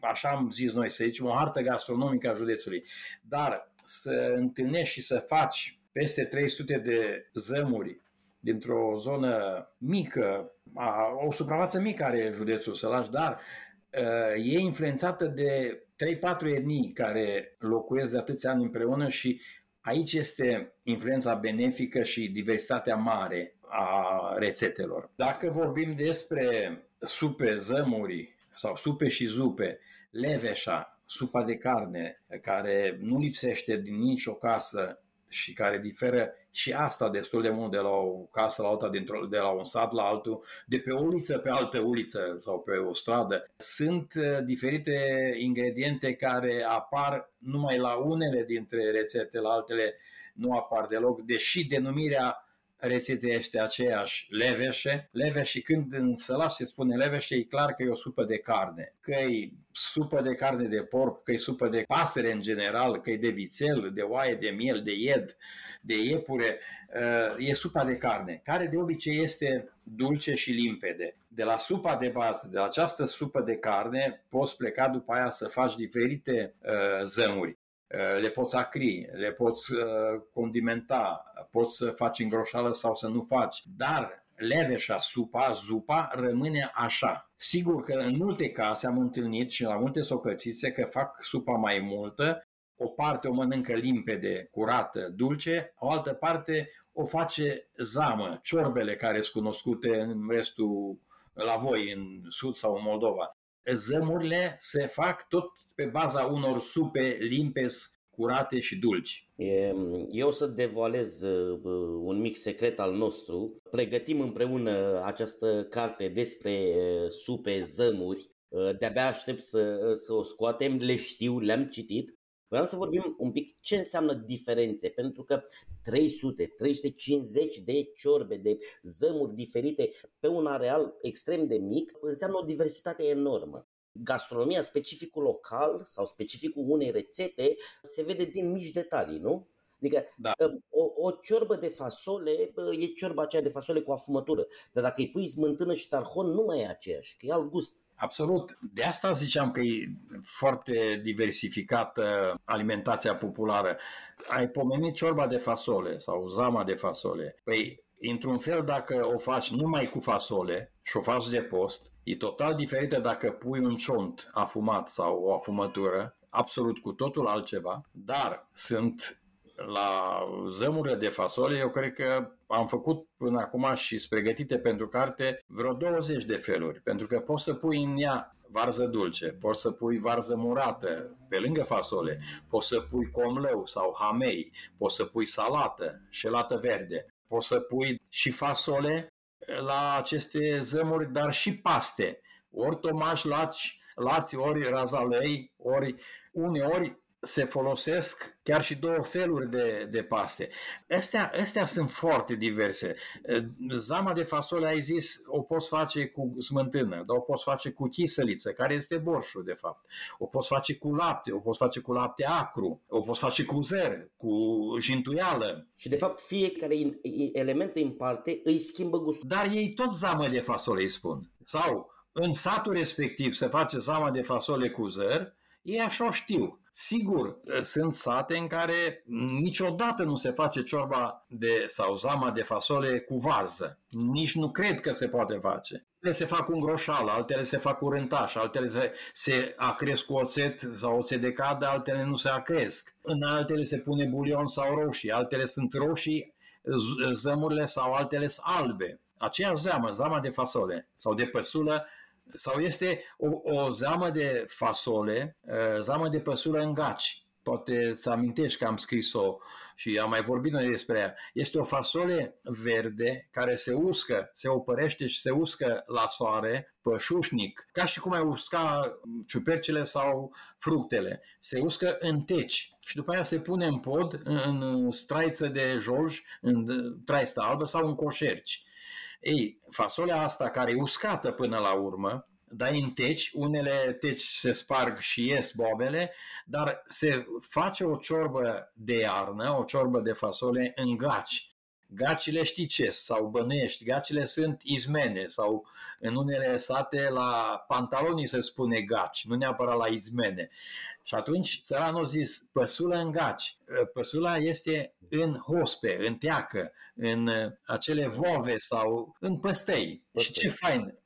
așa am zis noi, să zicem, o hartă gastronomică a județului. Dar să întâlnești și să faci peste 300 de zămuri dintr-o zonă mică, o suprafață mică are județul Sălaș, dar e influențată de 3-4 etnii care locuiesc de atâția ani împreună și aici este influența benefică și diversitatea mare a rețetelor. Dacă vorbim despre supe, zămuri sau supe și zupe, leveșa, supa de carne, care nu lipsește din nicio casă și care diferă și asta destul de mult de la o casă la alta, de la un sat la altul, de pe o uliță pe altă uliță sau pe o stradă. Sunt uh, diferite ingrediente care apar numai la unele dintre rețete, la altele nu apar deloc, deși denumirea rețetei este aceeași, leveșe. Leveșe, când în sălaș se spune leveșe, e clar că e o supă de carne. Că e supă de carne de porc, că e supă de pasăre în general, că e de vițel, de oaie, de miel, de ied, de iepure, uh, e supa de carne, care de obicei este dulce și limpede. De la supa de bază, de la această supă de carne, poți pleca după aia să faci diferite uh, zămuri. Uh, le poți acri, le poți condimenta, poți să faci îngroșală sau să nu faci, dar leveșa, supa, zupa rămâne așa. Sigur că în multe case am întâlnit și la multe socățițe că fac supa mai multă o parte o mănâncă limpede, curată, dulce, o altă parte o face zamă, ciorbele care sunt cunoscute în restul, la voi, în Sud sau în Moldova. Zămurile se fac tot pe baza unor supe limpezi, curate și dulci. Eu să devoalez uh, un mic secret al nostru. Pregătim împreună această carte despre uh, supe, zămuri. Uh, de-abia aștept să, să o scoatem, le știu, le-am citit Vreau să vorbim un pic ce înseamnă diferențe, pentru că 300, 350 de ciorbe, de zămuri diferite pe un areal extrem de mic înseamnă o diversitate enormă. Gastronomia, specificul local sau specificul unei rețete se vede din mici detalii, nu? Adică da. Ă, o, o ciorbă de fasole e ciorba aceea de fasole cu afumătură, dar dacă îi pui smântână și tarhon nu mai e aceeași, că e alt gust. Absolut. De asta ziceam că e foarte diversificată alimentația populară. Ai pomenit ciorba de fasole sau zama de fasole. Păi, într-un fel, dacă o faci numai cu fasole și o faci de post, e total diferită dacă pui un ciont afumat sau o afumătură, absolut cu totul altceva, dar sunt la zămurile de fasole, eu cred că am făcut până acum și sunt pregătite pentru carte vreo 20 de feluri, pentru că poți să pui în ea varză dulce, poți să pui varză murată pe lângă fasole, poți să pui comleu sau hamei, poți să pui salată, șelată verde, poți să pui și fasole la aceste zămuri, dar și paste, ori tomaș lați, lați ori razalei, ori uneori se folosesc chiar și două feluri de, de paste. Astea, astea sunt foarte diverse. Zama de fasole, ai zis, o poți face cu smântână, dar o poți face cu chisăliță, care este borșul, de fapt. O poți face cu lapte, o poți face cu lapte acru, o poți face cu zer, cu jintuială. Și, de fapt, fiecare element în parte îi schimbă gustul. Dar ei tot zamă de fasole îi spun. Sau în satul respectiv se face zama de fasole cu zer, ei așa o știu. Sigur, sunt sate în care niciodată nu se face ciorba de, sau zama de fasole cu varză. Nici nu cred că se poate face. Altele se fac cu groșal, altele se fac cu rântaș, altele se, se acresc cu oțet sau oțet de cadă, altele nu se acresc. În altele se pune bulion sau roșii, altele sunt roșii, zămurile sau altele sunt albe. Aceea zeamă, zama de fasole sau de păsulă, sau este o, o zamă de fasole, uh, zamă de păsură în gaci. Poate îți amintești că am scris-o și am mai vorbit noi despre ea. Este o fasole verde care se uscă, se opărește și se uscă la soare, pășușnic, ca și cum ai usca ciupercile sau fructele. Se uscă în teci și după aia se pune în pod, în straiță de jolj, în traistă albă sau în coșerci. Ei, fasolea asta care e uscată până la urmă, dai în teci, unele teci se sparg și ies bobele, dar se face o ciorbă de iarnă, o ciorbă de fasole în gaci. Gacile știi ce? Sau bănești. Gacile sunt izmene sau în unele sate la pantalonii se spune gaci, nu neapărat la izmene. Și atunci țăranul a zis, păsula în gaci. Păsula este în hospe, în teacă, în acele vove sau în păstăi. Păstăi. Și ce fain,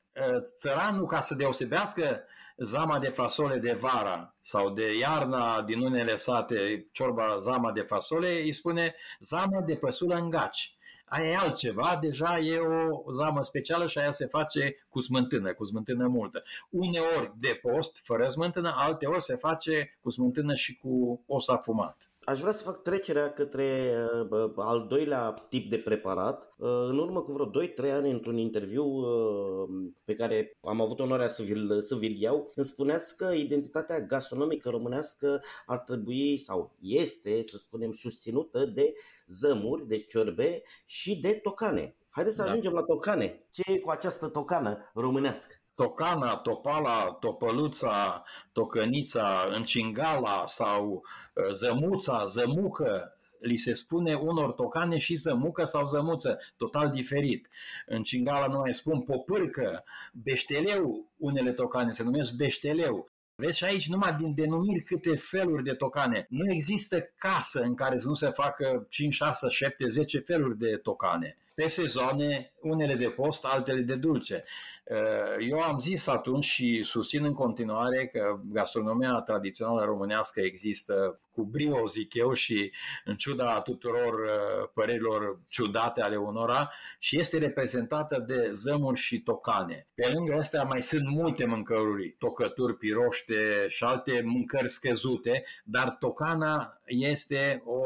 țăranul ca să deosebească zama de fasole de vara sau de iarna din unele sate, ciorba zama de fasole, îi spune zama de păsulă în gaci aia e altceva, deja e o zamă specială și aia se face cu smântână, cu smântână multă. Uneori de post, fără smântână, alteori se face cu smântână și cu os afumat. Aș vrea să fac trecerea către uh, al doilea tip de preparat. Uh, în urmă cu vreo 2-3 ani, într-un interviu uh, pe care am avut onoarea să vi-l, să vi-l iau, îmi spuneați că identitatea gastronomică românească ar trebui sau este, să spunem, susținută de zămuri, de ciorbe și de tocane. Haideți să da. ajungem la tocane. Ce e cu această tocană românească? Tocana, topala, topăluța, tocănița, încingala sau ă, zămuța, zămucă, li se spune unor tocane și zămucă sau zămuță, total diferit. În cingala nu mai spun popârcă, beșteleu, unele tocane se numesc beșteleu. Vezi și aici numai din denumiri câte feluri de tocane. Nu există casă în care să nu se facă 5, 6, 7, 10 feluri de tocane. Pe sezoane, unele de post, altele de dulce. Eh, eu am zis atunci și susțin în continuare că gastronomia tradițională românească există cu brio, zic eu, și în ciuda tuturor eh, părerilor ciudate ale unora și este reprezentată de zămuri și tocane. Pe lângă astea mai sunt multe mâncăruri, tocături, piroște și alte mâncări scăzute, dar tocana este o,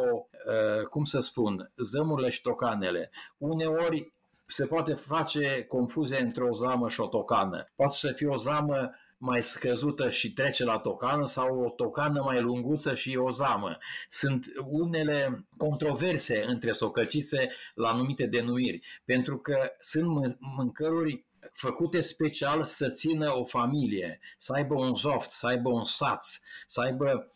eh, cum să spun, zămurile și tocanele. Uneori se poate face confuzie între o zamă și o tocană. Poate să fie o zamă mai scăzută și trece la tocană sau o tocană mai lunguță și o zamă. Sunt unele controverse între socăcițe la anumite denumiri, pentru că sunt mâncăruri făcute special să țină o familie, să aibă un zoft, să aibă un saț, să aibă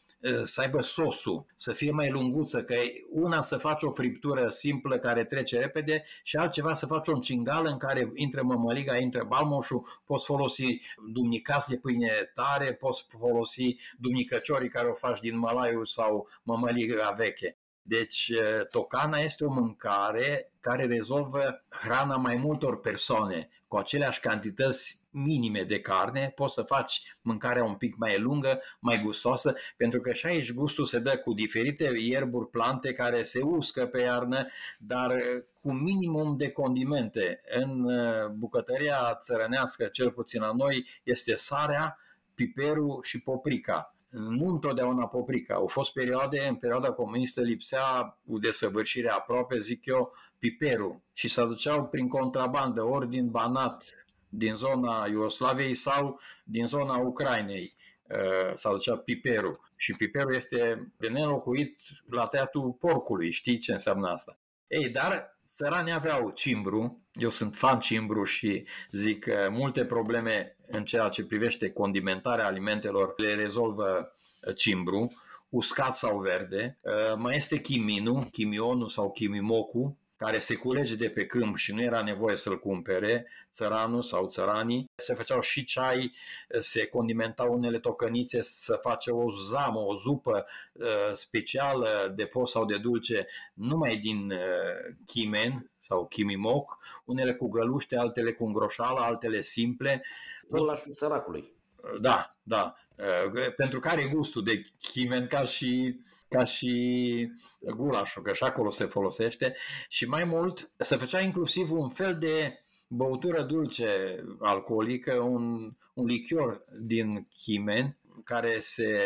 să aibă sosul, să fie mai lunguță, că una să faci o friptură simplă care trece repede și altceva să faci o cingală în care intră mămăliga, intră balmoșul, poți folosi dumnicas de pâine tare, poți folosi dumnicăciorii care o faci din mălaiul sau mămăliga veche. Deci, tocana este o mâncare care rezolvă hrana mai multor persoane cu aceleași cantități minime de carne, poți să faci mâncarea un pic mai lungă, mai gustoasă, pentru că și aici gustul se dă cu diferite ierburi, plante care se uscă pe iarnă, dar cu minimum de condimente. În uh, bucătăria țărănească, cel puțin la noi, este sarea, piperul și poprica. Nu întotdeauna poprica. Au fost perioade, în perioada comunistă lipsea cu desăvârșire aproape, zic eu, piperul și se aduceau prin contrabandă, ori din Banat, din zona Iugoslaviei sau din zona Ucrainei. Uh, se aducea piperul. Și piperul este de nelocuit la tăiatul porcului. Știi ce înseamnă asta? Ei, dar țăranii aveau cimbru, eu sunt fan cimbru și zic că multe probleme în ceea ce privește condimentarea alimentelor le rezolvă uh, cimbru, uscat sau verde. Uh, mai este chiminu, chimionul sau chimimocu, care se culege de pe câmp și nu era nevoie să-l cumpere, țăranul sau țăranii, se făceau și ceai, se condimentau unele tocănițe, să face o zamă, o zupă uh, specială de post sau de dulce, numai din uh, chimen sau chimimoc, unele cu găluște, altele cu îngroșală, altele simple. Gulașul săracului. Da, da. Uh, pentru care are gustul de chimen ca și, ca și gulașul, că și acolo se folosește. Și mai mult, se făcea inclusiv un fel de băutură dulce alcoolică, un, un lichior din chimen, care se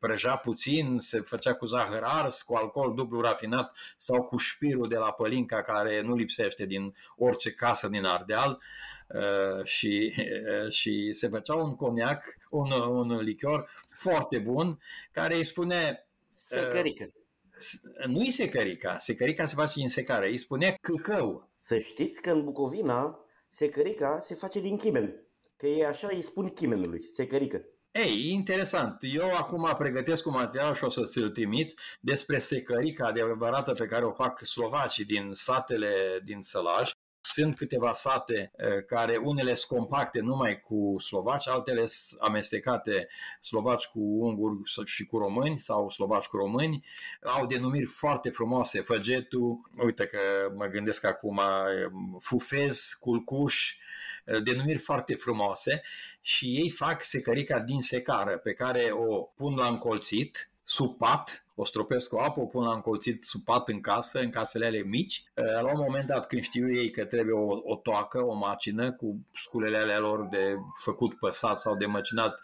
prăja puțin, se făcea cu zahăr ars, cu alcool dublu rafinat sau cu șpirul de la pălinca care nu lipsește din orice casă din Ardeal. Uh, și, uh, și se făcea un coniac, un, un lichior foarte bun, care îi spune... Secărică. Uh, nu-i secărica, secărica se face din secare, îi spune căcău. Să știți că în Bucovina secărica se face din chimen, că e așa îi spun chimenului, secărică. Ei, interesant. Eu acum pregătesc un material și o să ți-l trimit despre secărica adevărată pe care o fac slovacii din satele din Sălaj sunt câteva sate care unele sunt compacte numai cu slovaci, altele sunt amestecate slovaci cu unguri și cu români sau slovaci cu români. Au denumiri foarte frumoase, Făgetul, uite că mă gândesc acum, Fufez, Culcuș, denumiri foarte frumoase și ei fac secărica din secară pe care o pun la încolțit sub pat, o stropesc cu apă, o pun la încolțit sub pat în casă, în casele alea mici. La un moment dat, când știu ei că trebuie o, o toacă, o macină cu sculele alea lor de făcut păsat sau de măcinat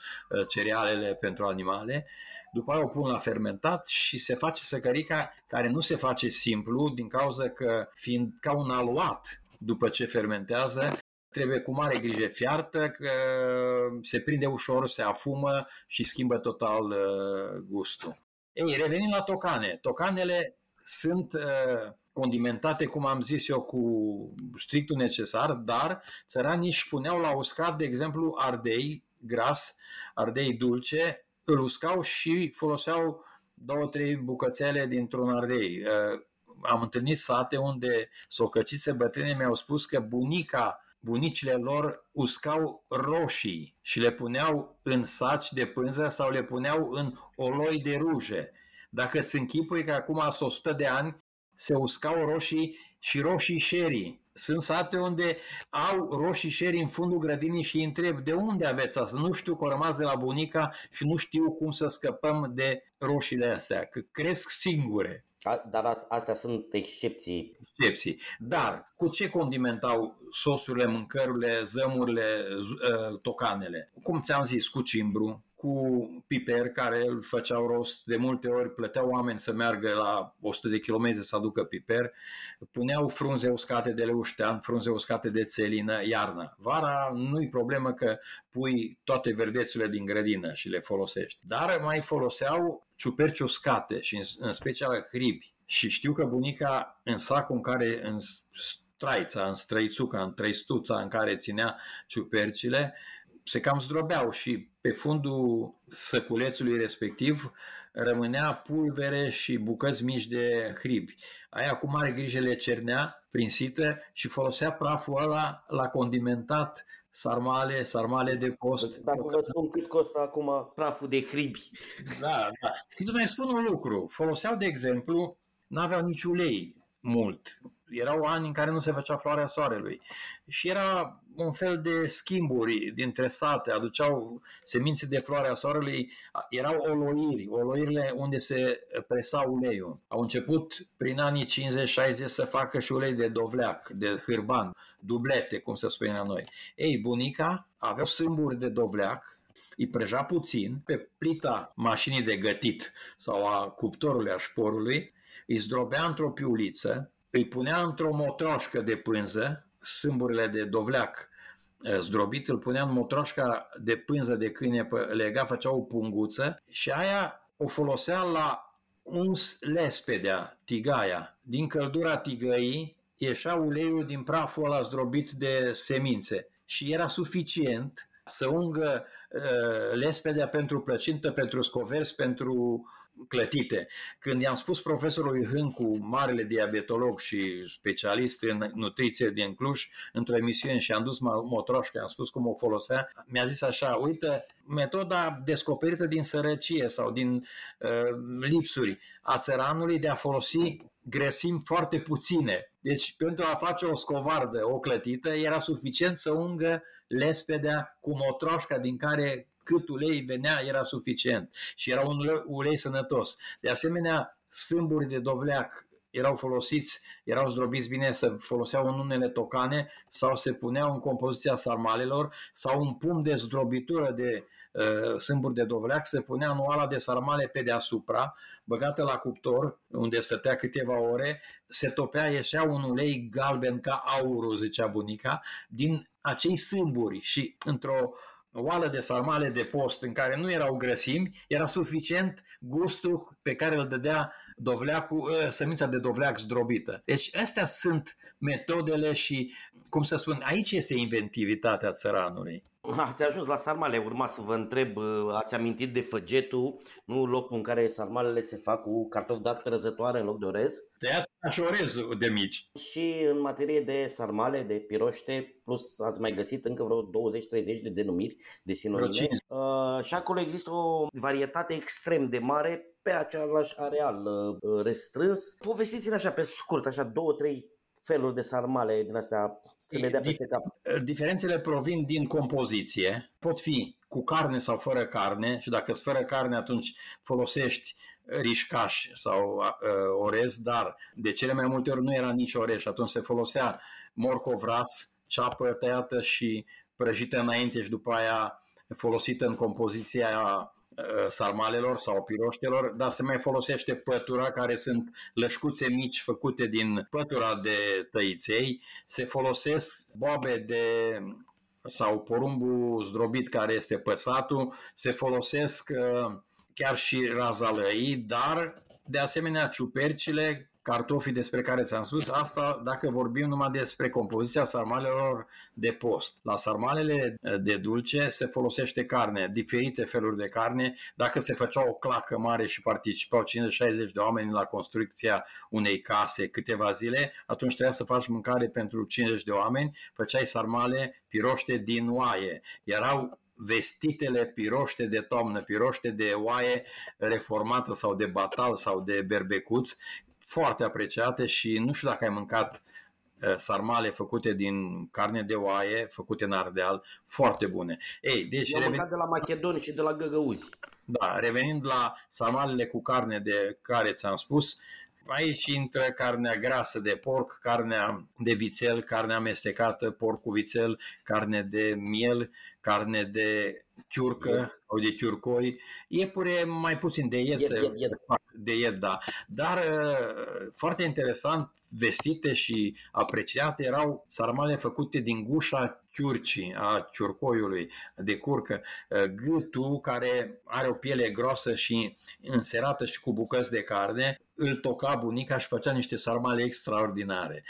cerealele pentru animale, după aia o pun la fermentat și se face săcărica care nu se face simplu din cauza că fiind ca un aluat după ce fermentează, trebuie cu mare grijă fiartă că se prinde ușor, se afumă și schimbă total uh, gustul. Ei, revenind la tocane. Tocanele sunt uh, condimentate, cum am zis eu, cu strictul necesar, dar țăranii își puneau la uscat, de exemplu, ardei gras, ardei dulce, îl uscau și foloseau două, trei bucățele dintr-un ardei. Uh, am întâlnit sate unde socăcițe bătrâne mi-au spus că bunica bunicile lor uscau roșii și le puneau în saci de pânză sau le puneau în oloi de ruje. Dacă îți închipui că acum sunt 100 de ani se uscau roșii și roșii sherry. Sunt sate unde au roșii sherry în fundul grădinii și îi întreb de unde aveți asta. Nu știu că au rămas de la bunica și nu știu cum să scăpăm de roșiile astea, că cresc singure. A, dar astea sunt excepții. Excepții. Dar cu ce condimentau sosurile, mâncărurile, zămurile, ă, tocanele? Cum ți-am zis, cu cimbru, cu piper care îl făceau rost. De multe ori plăteau oameni să meargă la 100 de kilometri să aducă piper. Puneau frunze uscate de leuștean, frunze uscate de țelină, iarna. Vara nu-i problemă că pui toate verdețurile din grădină și le folosești. Dar mai foloseau ciuperci uscate și în, în special hribi. Și știu că bunica în sacul în care în straița, în străițuca, în trăistuța în care ținea ciupercile, se cam zdrobeau și pe fundul săculețului respectiv rămânea pulbere și bucăți mici de hribi. Aia cu mare grijă le cernea prin sită și folosea praful ăla la condimentat sarmale, sarmale de post. Dacă vă spun cât costă acum praful de hribi. Da, da. Și să mai spun un lucru. Foloseau, de exemplu, n-aveau nici ulei mult. Erau ani în care nu se făcea floarea soarelui și era un fel de schimburi dintre state, aduceau semințe de floarea soarelui, erau oloiri, oloirile unde se presa uleiul. Au început prin anii 50-60 să facă și ulei de dovleac, de hârban, dublete, cum se spune la noi. Ei, bunica avea sâmburi de dovleac, îi prăja puțin pe plita mașinii de gătit sau a cuptorului, a șporului, îi zdrobea într-o piuliță, îi punea într-o motroșcă de pânză, sâmburile de dovleac eh, zdrobit, îl punea în motroșca de pânză de câine, lega, făcea o punguță și aia o folosea la uns lespedea, tigaia. Din căldura tigăii ieșea uleiul din praful ăla zdrobit de semințe și era suficient să ungă uh, lespedea pentru plăcintă, pentru scovers, pentru clătite. Când i-am spus profesorului Hâncu, marele diabetolog și specialist în nutriție din Cluj, într-o emisiune și am dus motroșca, am spus cum o folosea, mi-a zis așa, uite, metoda descoperită din sărăcie sau din uh, lipsuri a țăranului de a folosi grăsimi foarte puține. Deci pentru a face o scovardă, o clătită, era suficient să ungă lespedea cu motroșca din care cât ulei venea era suficient și era un ulei sănătos. De asemenea, sâmburi de dovleac erau folosiți, erau zdrobiți bine, să foloseau în unele tocane sau se puneau în compoziția sarmalelor sau un pum de zdrobitură de uh, sâmburi de dovleac se punea în oala de sarmale pe deasupra, băgată la cuptor, unde stătea câteva ore, se topea, ieșea un ulei galben ca aurul, zicea bunica, din acei sâmburi și într-o oală de sarmale de post în care nu erau grăsimi, era suficient gustul pe care îl dădea dovleacul, ă, semința de dovleac zdrobită. Deci astea sunt metodele și, cum să spun, aici este inventivitatea țăranului. Ați ajuns la sarmale, urma să vă întreb, ă, ați amintit de făgetul, nu locul în care sarmalele se fac cu cartofi dat pe răzătoare în loc de orez? Tăiat și orez de mici. Și în materie de sarmale, de piroște, plus ați mai găsit încă vreo 20-30 de denumiri de sinonime. Uh, și acolo există o varietate extrem de mare pe același areal uh, restrâns. Povestiți-ne așa pe scurt, așa două, trei feluri de sarmale din astea să le dea peste cap. Diferențele provin din compoziție. Pot fi cu carne sau fără carne și dacă fără carne atunci folosești rișcaș sau uh, orez, dar de cele mai multe ori nu era nici orez și atunci se folosea morcov ras, ceapă tăiată și prăjită înainte și după aia folosită în compoziția Uh, sarmalelor sau piroștelor, dar se mai folosește pătura, care sunt lășcuțe mici făcute din pătura de tăiței, se folosesc boabe de sau porumbul zdrobit care este păsatul, se folosesc uh, chiar și razalăii, dar de asemenea ciupercile cartofii despre care ți-am spus, asta dacă vorbim numai despre compoziția sarmalelor de post. La sarmalele eh, de dulce se folosește carne, diferite feluri de carne. Dacă se făcea o clacă mare și participau 50-60 de oameni la construcția unei case câteva zile, atunci trebuia să faci mâncare pentru 50 de oameni, făceai sarmale piroște din oaie. Erau vestitele piroște de toamnă, piroște de oaie reformată sau de batal sau de berbecuț, foarte apreciate și nu știu dacă ai mâncat uh, sarmale făcute din carne de oaie, făcute în Ardeal, foarte bune. Ei, deci Eu reven... de la Macedoni și de la Găgăuzi. Da, revenind la sarmalele cu carne de care ți-am spus, aici intră carnea grasă de porc, carnea de vițel, carnea amestecată, porc cu vițel, carne de miel, carne de ciurcă sau de ciurcoi, iepure mai puțin de ied, ied, ied, ied. de ied, da. Dar uh, foarte interesant, vestite și apreciate erau sarmale făcute din gușa ciurcii, a ciurcoiului de curcă, uh, gâtul care are o piele groasă și înserată și cu bucăți de carne, îl toca bunica și făcea niște sarmale extraordinare.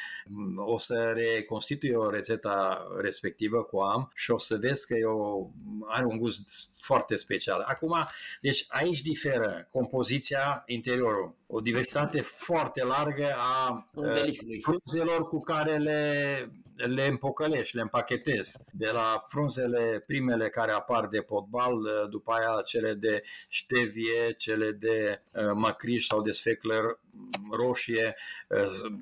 O să reconstitui o rețeta respectivă cu am și o să vezi că e o, are un gust foarte special. Acum, deci aici diferă compoziția interiorul. O diversitate foarte largă a uh, frunzelor cu care le le împocălești, le împachetezi. De la frunzele primele care apar de potbal, după aia cele de ștevie, cele de uh, macriș sau de sfeclă roșie, uh,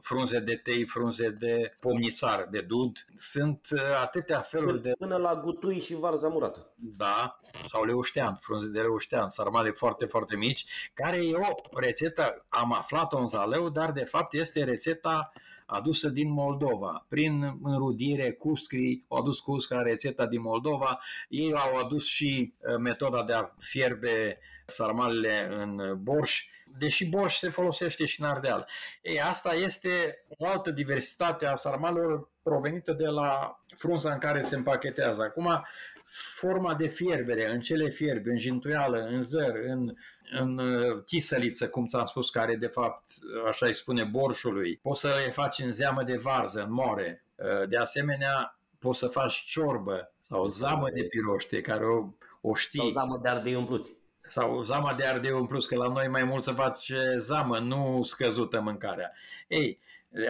frunze de tei, frunze de pomnițar, de dud. Sunt uh, atâtea feluri de... Până la gutui și varza murată. Da, sau leuștean, frunze de leuștean, sarmale foarte, foarte mici, care e o rețetă, am aflat-o în Zaleu, dar de fapt este rețeta adusă din Moldova. Prin înrudire, Cuscri, au adus Cusca rețeta din Moldova, ei au adus și uh, metoda de a fierbe sarmalele în borș, deși borș se folosește și în Ardeal. Ei, asta este o altă diversitate a sarmalelor provenită de la frunza în care se împachetează. Acum, forma de fierbere, în ce le fierbi, în jintuială, în zăr, în, în uh, chisăliță, cum ți-am spus, care de fapt, așa îi spune, borșului. Poți să le faci în zeamă de varză, în more. Uh, de asemenea, poți să faci ciorbă sau zamă de piroște, care o, o știi. Sau zamă de ardei umpluți. Sau zama de ardei în plus, că la noi mai mult se face zamă, nu scăzută mâncarea. Ei,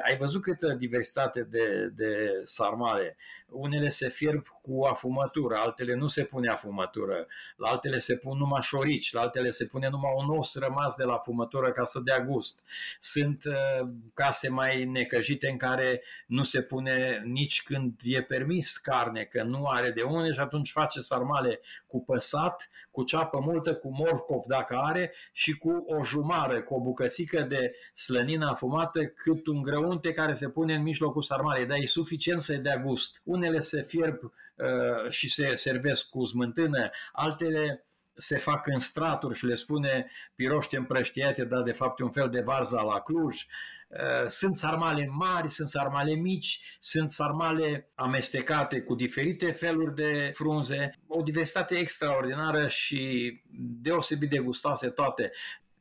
ai văzut câtă diversitate de, de sarmale. Unele se fierb cu afumătură, altele nu se pune afumătură, la altele se pun numai șorici, la altele se pune numai un os rămas de la afumătură ca să dea gust. Sunt uh, case mai necăjite în care nu se pune nici când e permis carne, că nu are de unde și atunci face sarmale cu păsat, cu ceapă multă, cu morcov dacă are și cu o jumară, cu o bucățică de slănină afumată cât un grăunte care se pune în mijlocul sarmalei, dar e suficient să-i dea gust. Unele se fierb uh, și se servesc cu smântână, altele se fac în straturi și le spune piroște împrăștiate, dar de fapt e un fel de varza la Cluj. Uh, sunt sarmale mari, sunt sarmale mici, sunt sarmale amestecate cu diferite feluri de frunze, o diversitate extraordinară și deosebit de gustoase toate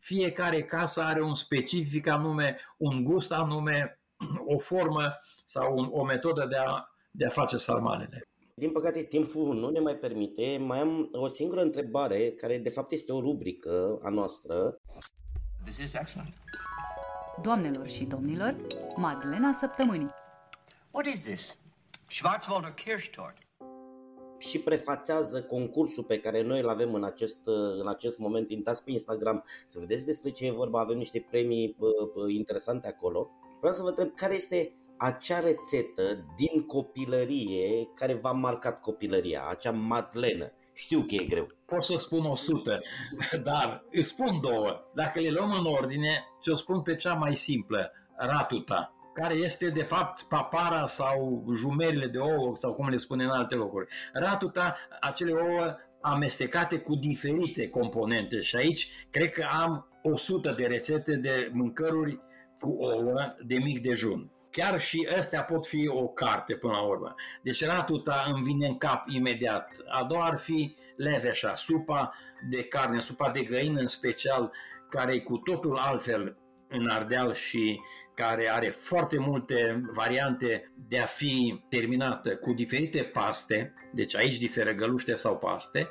fiecare casă are un specific anume, un gust anume, o formă sau un, o metodă de a, de a face sarmalele. Din păcate, timpul nu ne mai permite. Mai am o singură întrebare, care de fapt este o rubrică a noastră. This is excellent. Doamnelor și domnilor, Madlena Săptămânii. What is this? Schwarzwälder Kirschtort și prefațează concursul pe care noi îl avem în acest, în acest moment. Intrați pe Instagram să vedeți despre ce e vorba, avem niște premii interesante acolo. Vreau să vă întreb care este acea rețetă din copilărie care v-a marcat copilăria, acea madlenă. Știu că e greu. Pot să spun o sută, dar îți spun două. Dacă le luăm în ordine, ți-o spun pe cea mai simplă, ratuta care este de fapt papara sau jumerile de ouă sau cum le spune în alte locuri. Ratuta, acele ouă amestecate cu diferite componente și aici cred că am 100 de rețete de mâncăruri cu ouă de mic dejun. Chiar și astea pot fi o carte până la urmă. Deci ratuta îmi vine în cap imediat. A doua ar fi leveșa, supa de carne, supa de găină în special, care e cu totul altfel în Ardeal și care are foarte multe variante de a fi terminată cu diferite paste, deci aici diferă găluște sau paste,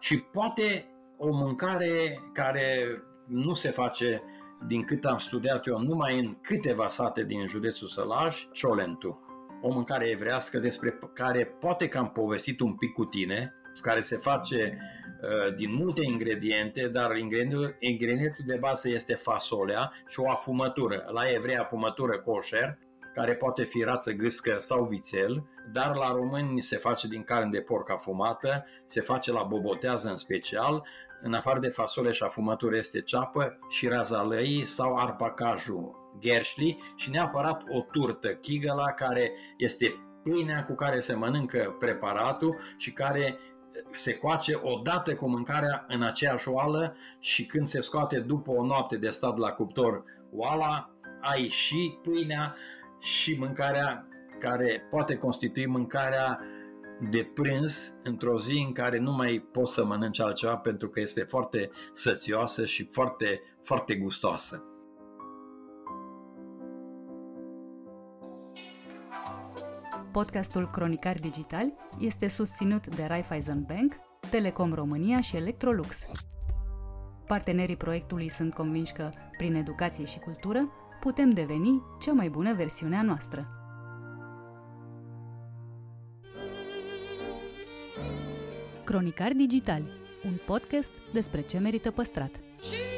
și poate o mâncare care nu se face, din cât am studiat eu, numai în câteva sate din județul Sălaj, ciolentu. O mâncare evrească despre care poate că am povestit un pic cu tine, care se face Uh, din multe ingrediente, dar ingredientul, ingredientul de bază este fasolea și o afumătură. La evrei afumătură kosher, care poate fi rață gâscă sau vițel, dar la români se face din carne de porc afumată, se face la bobotează în special, în afară de fasole și afumătură este ceapă și razalăi sau arpacajul gerșli și neapărat o turtă, chigăla, care este pâinea cu care se mănâncă preparatul și care se coace odată cu mâncarea în aceeași oală și când se scoate după o noapte de stat la cuptor oala, ai și pâinea și mâncarea care poate constitui mâncarea de prânz într-o zi în care nu mai poți să mănânci altceva pentru că este foarte sățioasă și foarte, foarte gustoasă. Podcastul Cronicar Digital este susținut de Raiffeisen Bank, Telecom România și Electrolux. Partenerii proiectului sunt convinși că, prin educație și cultură, putem deveni cea mai bună versiunea noastră. Cronicar Digital, un podcast despre ce merită păstrat. Și-